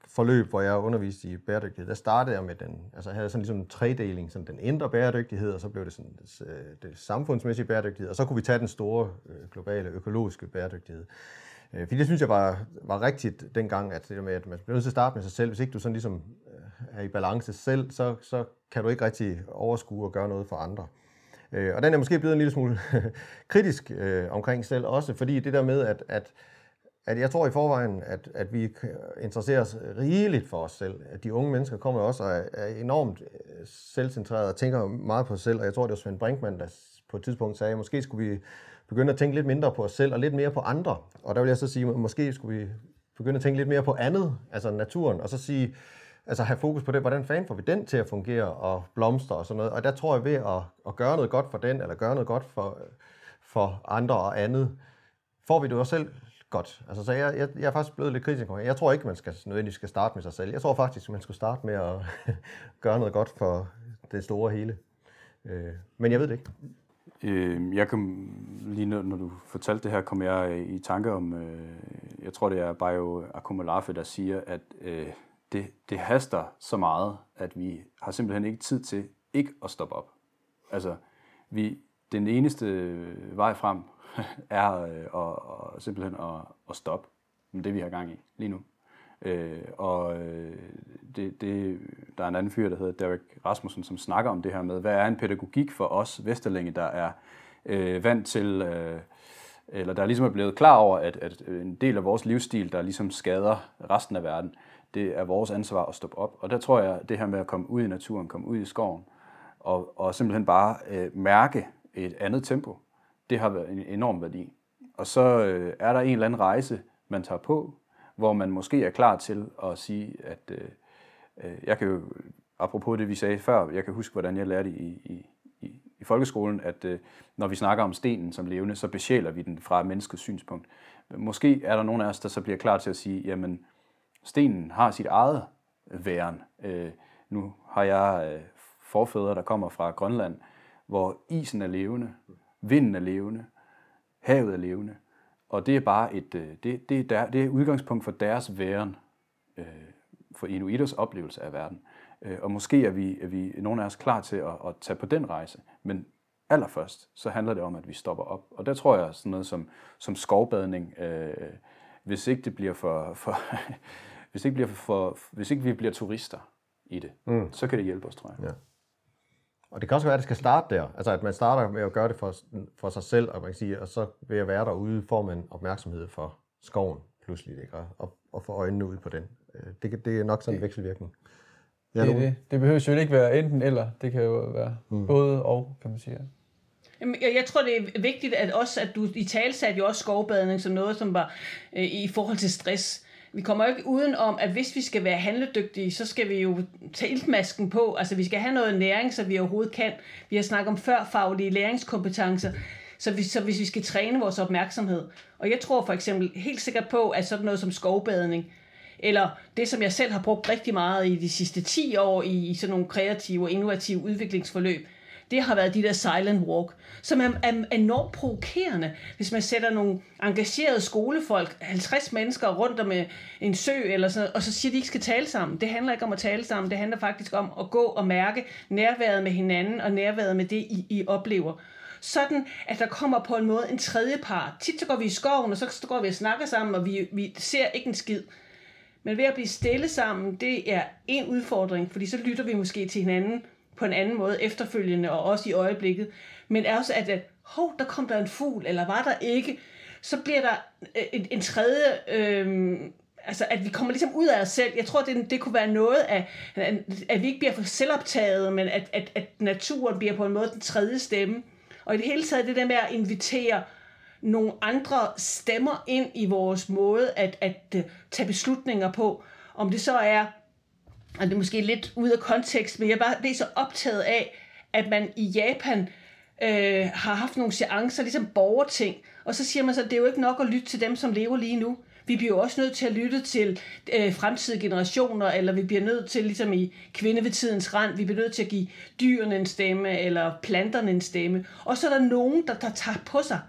forløb, hvor jeg underviste i bæredygtighed, der startede jeg med den, altså jeg havde sådan ligesom en tredeling, sådan den indre bæredygtighed, og så blev det sådan det, det samfundsmæssige bæredygtighed, og så kunne vi tage den store øh, globale økologiske bæredygtighed. Øh, fordi det synes jeg var, var rigtigt dengang, at det der med, at man bliver nødt til at starte med sig selv. Hvis ikke du sådan ligesom er i balance selv, så, så kan du ikke rigtig overskue og gøre noget for andre. Øh, og den er måske blevet en lille smule (laughs) kritisk øh, omkring selv også, fordi det der med, at, at, at jeg tror i forvejen, at, at vi interesserer os rigeligt for os selv. At de unge mennesker kommer også og er, er enormt øh, selvcentrerede og tænker meget på sig selv, og jeg tror, det var Svend Brinkmann, der på et tidspunkt sagde, at måske skulle vi begynde at tænke lidt mindre på os selv og lidt mere på andre. Og der vil jeg så sige, at måske skulle vi begynde at tænke lidt mere på andet, altså naturen, og så sige, altså have fokus på det, hvordan fanden får vi den til at fungere og blomstre og sådan noget. Og der tror jeg ved at, at gøre noget godt for den, eller gøre noget godt for, for andre og andet, får vi det også selv godt. Altså, så jeg, jeg, jeg er faktisk blevet lidt kritisk. Jeg tror ikke, man skal nødvendigvis skal starte med sig selv. Jeg tror faktisk, man skulle starte med at (laughs) gøre noget godt for det store hele. Øh, men jeg ved det ikke. Øh, jeg kan lige når, når du fortalte det her, kom jeg øh, i tanke om, øh, jeg tror det er Bayo Akumulafe, der siger, at øh, det, det haster så meget, at vi har simpelthen ikke tid til ikke at stoppe op. Altså, vi, den eneste øh, vej frem (laughs) er øh, at, at, simpelthen at, at stoppe med det, vi har gang i lige nu. Øh, og øh, det, det, der er en anden fyr, der hedder Derek Rasmussen, som snakker om det her med, hvad er en pædagogik for os vesterlænge, der er øh, vant til, øh, eller der ligesom er blevet klar over, at, at en del af vores livsstil, der ligesom skader resten af verden, det er vores ansvar at stoppe op. Og der tror jeg, det her med at komme ud i naturen, komme ud i skoven, og, og simpelthen bare øh, mærke et andet tempo, det har været en enorm værdi. Og så øh, er der en eller anden rejse, man tager på, hvor man måske er klar til at sige, at øh, øh, jeg kan jo, apropos det vi sagde før, jeg kan huske, hvordan jeg lærte i, i, i, i folkeskolen, at øh, når vi snakker om stenen som levende, så besjæler vi den fra menneskets synspunkt. Måske er der nogen af os, der så bliver klar til at sige, jamen, stenen har sit eget væren. Øh, nu har jeg øh, forfædre, der kommer fra Grønland, hvor isen er levende, vinden er levende, havet er levende. Og det er bare et, øh, det, det, er der, det er udgangspunkt for deres væren, øh, for inuiters oplevelse af verden. Øh, og måske er vi, er vi nogle af os klar til at, at tage på den rejse, men allerførst, så handler det om, at vi stopper op. Og der tror jeg sådan noget som, som skovbadning, øh, hvis ikke det bliver for, for hvis, ikke bliver for, hvis ikke vi bliver turister i det, mm. så kan det hjælpe os, tror jeg. Ja. Og det kan også være, at det skal starte der. Altså, at man starter med at gøre det for, for sig selv, og, man kan sige, og så ved at være derude, får man opmærksomhed for skoven pludselig, ikke? Og, og få øjnene ud på den. Øh, det, det er nok sådan en vekselvirkning. Ja, det, det. det behøver jo ikke være enten eller. Det kan jo være mm. både og, kan man sige. Jamen, jeg, jeg tror, det er vigtigt, at også at du i tale satte jo også skovbadning som noget, som var øh, i forhold til stress. Vi kommer jo ikke uden om, at hvis vi skal være handledygtige, så skal vi jo tage iltmasken på. Altså, vi skal have noget næring, så vi overhovedet kan. Vi har snakket om førfaglige læringskompetencer, så, vi, så hvis vi skal træne vores opmærksomhed. Og jeg tror for eksempel helt sikkert på, at sådan noget som skovbadning, eller det, som jeg selv har brugt rigtig meget i de sidste 10 år i, i sådan nogle kreative og innovative udviklingsforløb, det har været de der silent walk, som er, er enormt provokerende, hvis man sætter nogle engagerede skolefolk, 50 mennesker rundt om øh, en sø, eller sådan noget, og så siger, at de ikke skal tale sammen. Det handler ikke om at tale sammen, det handler faktisk om at gå og mærke nærværet med hinanden, og nærværet med det, I, I oplever sådan at der kommer på en måde en tredje part. Tit så går vi i skoven, og så går vi og snakker sammen, og vi, vi ser ikke en skid. Men ved at blive stille sammen, det er en udfordring, fordi så lytter vi måske til hinanden på en anden måde efterfølgende, og også i øjeblikket. Men også at, at hov, der kom der en fugl, eller var der ikke, så bliver der øh, en, en tredje... Øh, altså at vi kommer ligesom ud af os selv. Jeg tror, det, det kunne være noget af, at vi ikke bliver for selvoptaget, men at, at, at naturen bliver på en måde den tredje stemme. Og i det hele taget det der med at invitere nogle andre stemmer ind i vores måde at, at øh, tage beslutninger på. Om det så er, og det er måske lidt ud af kontekst, men jeg bare det så optaget af, at man i Japan øh, har haft nogle seancer, ligesom borgerting, og så siger man så, at det er jo ikke nok at lytte til dem, som lever lige nu. Vi bliver jo også nødt til at lytte til øh, fremtidige generationer, eller vi bliver nødt til, ligesom i Kvinde ved tidens rand, vi bliver nødt til at give dyrene en stemme, eller planterne en stemme. Og så er der nogen, der, der tager på sig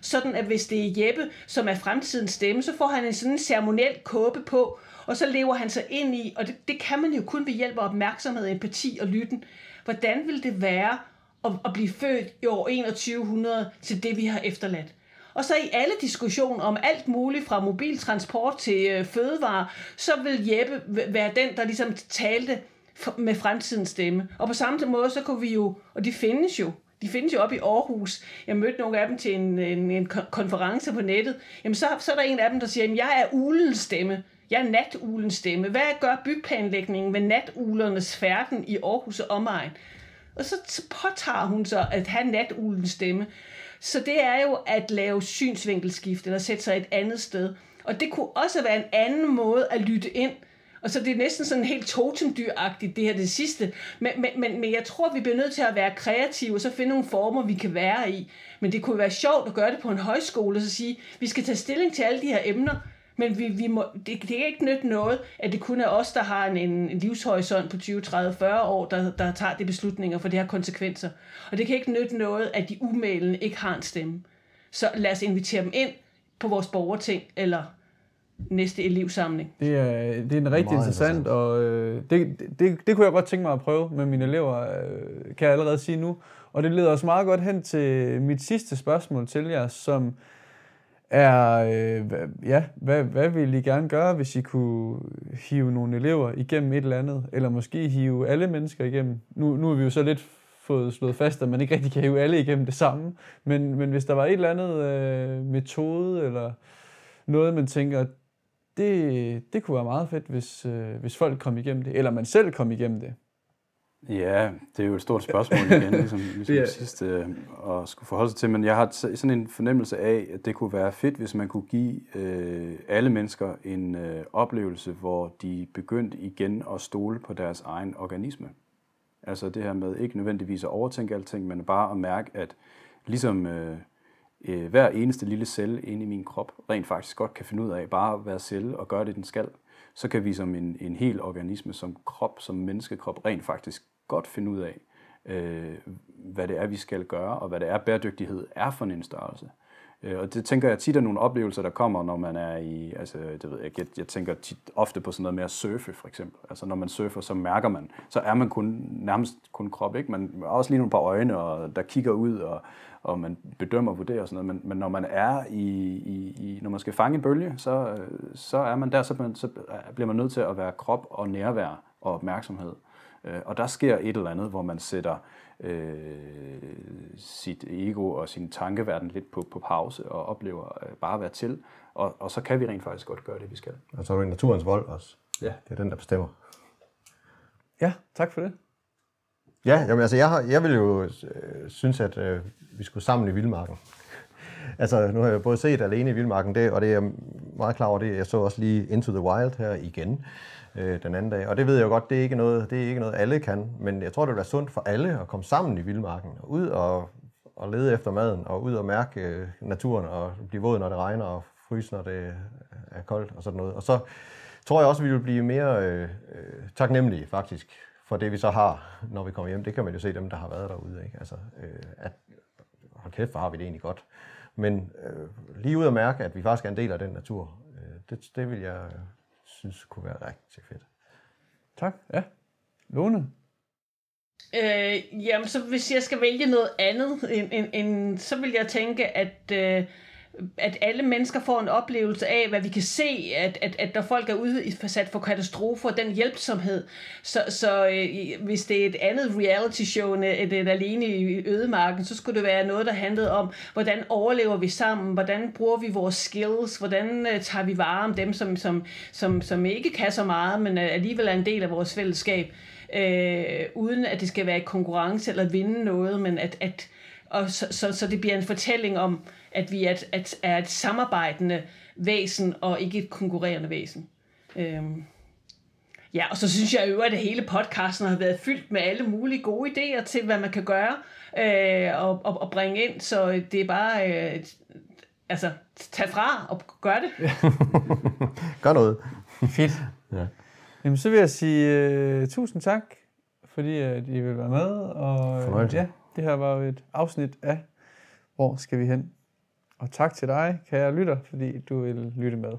sådan at hvis det er Jeppe, som er fremtidens stemme, så får han en sådan ceremoniel kåbe på, og så lever han sig ind i, og det, det kan man jo kun ved hjælp af opmærksomhed, empati og lytten. Hvordan vil det være at, at blive født i år 2100 til det, vi har efterladt? Og så i alle diskussioner om alt muligt fra mobiltransport til øh, fødevare, så vil Jeppe være den, der ligesom talte med fremtidens stemme. Og på samme måde, så kunne vi jo, og de findes jo, de findes jo op i Aarhus. Jeg mødte nogle af dem til en, en, en konference på nettet. Jamen, så, så er der en af dem, der siger, at jeg er ulens stemme. Jeg er natulens stemme. Hvad gør byplanlægningen med natuglernes færden i Aarhus og omegn? Og så påtager hun så at have natulens stemme. Så det er jo at lave synsvinkelskift, eller sætte sig et andet sted. Og det kunne også være en anden måde at lytte ind. Og så det er næsten sådan helt totemdyragtigt, det her det sidste. Men, men, men, men jeg tror, vi bliver nødt til at være kreative, og så finde nogle former, vi kan være i. Men det kunne være sjovt at gøre det på en højskole, og så sige, vi skal tage stilling til alle de her emner, men vi, vi må, det, det kan ikke nytte noget, at det kun er os, der har en, en livshorisont på 20, 30, 40 år, der, der tager de beslutninger, for det har konsekvenser. Og det kan ikke nytte noget, at de umælende ikke har en stemme. Så lad os invitere dem ind på vores borgerting, eller næste elevsamling. Det er, det er en rigtig interessant, interessant, og øh, det, det, det kunne jeg godt tænke mig at prøve med mine elever, øh, kan jeg allerede sige nu. Og det leder os meget godt hen til mit sidste spørgsmål til jer, som er, øh, ja, hvad, hvad ville I gerne gøre, hvis I kunne hive nogle elever igennem et eller andet, eller måske hive alle mennesker igennem? Nu, nu er vi jo så lidt fået slået fast, at man ikke rigtig kan hive alle igennem det samme, men, men hvis der var et eller andet øh, metode, eller noget, man tænker, det, det kunne være meget fedt, hvis, øh, hvis folk kom igennem det, eller man selv kom igennem det. Ja, det er jo et stort spørgsmål igen, (laughs) ligesom, ligesom det sidste øh, at skulle forholde sig til, men jeg har sådan en fornemmelse af, at det kunne være fedt, hvis man kunne give øh, alle mennesker en øh, oplevelse, hvor de begyndte igen at stole på deres egen organisme. Altså det her med ikke nødvendigvis at overtænke alting, men bare at mærke, at ligesom øh, øh, hver eneste lille celle inde i min krop rent faktisk godt kan finde ud af bare at være celle og gøre det, den skal, så kan vi som en, en hel organisme, som krop, som menneskekrop, rent faktisk godt finde ud af, øh, hvad det er, vi skal gøre, og hvad det er, bæredygtighed er for en størrelse. Øh, og det tænker jeg tit er nogle oplevelser, der kommer, når man er i, altså det ved jeg, jeg, jeg tænker tit ofte på sådan noget med at surfe for eksempel. Altså når man surfer, så mærker man, så er man kun, nærmest kun krop, ikke? Man har også lige nogle par øjne, og der kigger ud, og, og man bedømmer og vurderer og sådan noget, men, men når man er i, i, i, når man skal fange en bølge, så, så er man der, så, man, så bliver man nødt til at være krop og nærvær og opmærksomhed. Øh, og der sker et eller andet, hvor man sætter øh, sit ego og sin tankeverden lidt på, på pause og oplever øh, bare at være til. Og, og så kan vi rent faktisk godt gøre det, vi skal. Og så er det naturens vold også. Ja. Det er den, der bestemmer. Ja, tak for det. Ja, jamen, altså, jeg, har, jeg vil jo øh, synes, at øh, vi skulle sammen i Vildmarken. (laughs) altså, nu har jeg både set Alene i Vildmarken, det, og det er jeg meget klar over det. Jeg så også lige Into the Wild her igen øh, den anden dag. Og det ved jeg jo godt, det er, ikke noget, det er ikke noget, alle kan. Men jeg tror, det vil være sundt for alle at komme sammen i Vildmarken. Ud og, og lede efter maden, og ud og mærke øh, naturen, og blive våd, når det regner, og fryse, når det øh, er koldt, og sådan noget. Og så tror jeg også, at vi vil blive mere øh, øh taknemmelige, faktisk, for det, vi så har, når vi kommer hjem. Det kan man jo se dem, der har været derude. Ikke? Altså, øh, at, hold kæft, hvor har vi det egentlig godt. Men øh, lige ud at mærke, at vi faktisk er en del af den natur, øh, det, det vil jeg synes kunne være rigtig fedt. Tak. Ja. Lone? Øh, jamen, så hvis jeg skal vælge noget andet, end, end, end, så vil jeg tænke, at, øh, at alle mennesker får en oplevelse af, hvad vi kan se, at, at, at når folk er udsat for katastrofer, den hjælpsomhed. Så, så øh, hvis det er et andet reality show end et alene i ødemarken, så skulle det være noget, der handlede om, hvordan overlever vi sammen, hvordan bruger vi vores skills, hvordan øh, tager vi vare om dem, som, som, som, som ikke kan så meget, men øh, alligevel er en del af vores fællesskab øh, uden at det skal være et konkurrence eller vinde noget, men at, at og så, så, så det bliver en fortælling om, at vi er et, at, er et samarbejdende væsen, og ikke et konkurrerende væsen. Øhm. Ja, og så synes jeg jo, at det hele podcasten har været fyldt med alle mulige gode idéer til, hvad man kan gøre øh, og, og, og bringe ind, så det er bare, øh, altså, tag fra og gør det. (laughs) gør noget. Fedt. Ja. Jamen, så vil jeg sige uh, tusind tak, fordi at I vil være med. Og Fornøjelse. ja, det her var jo et afsnit af Hvor skal vi hen? Og tak til dig, kære lytter, fordi du vil lytte med.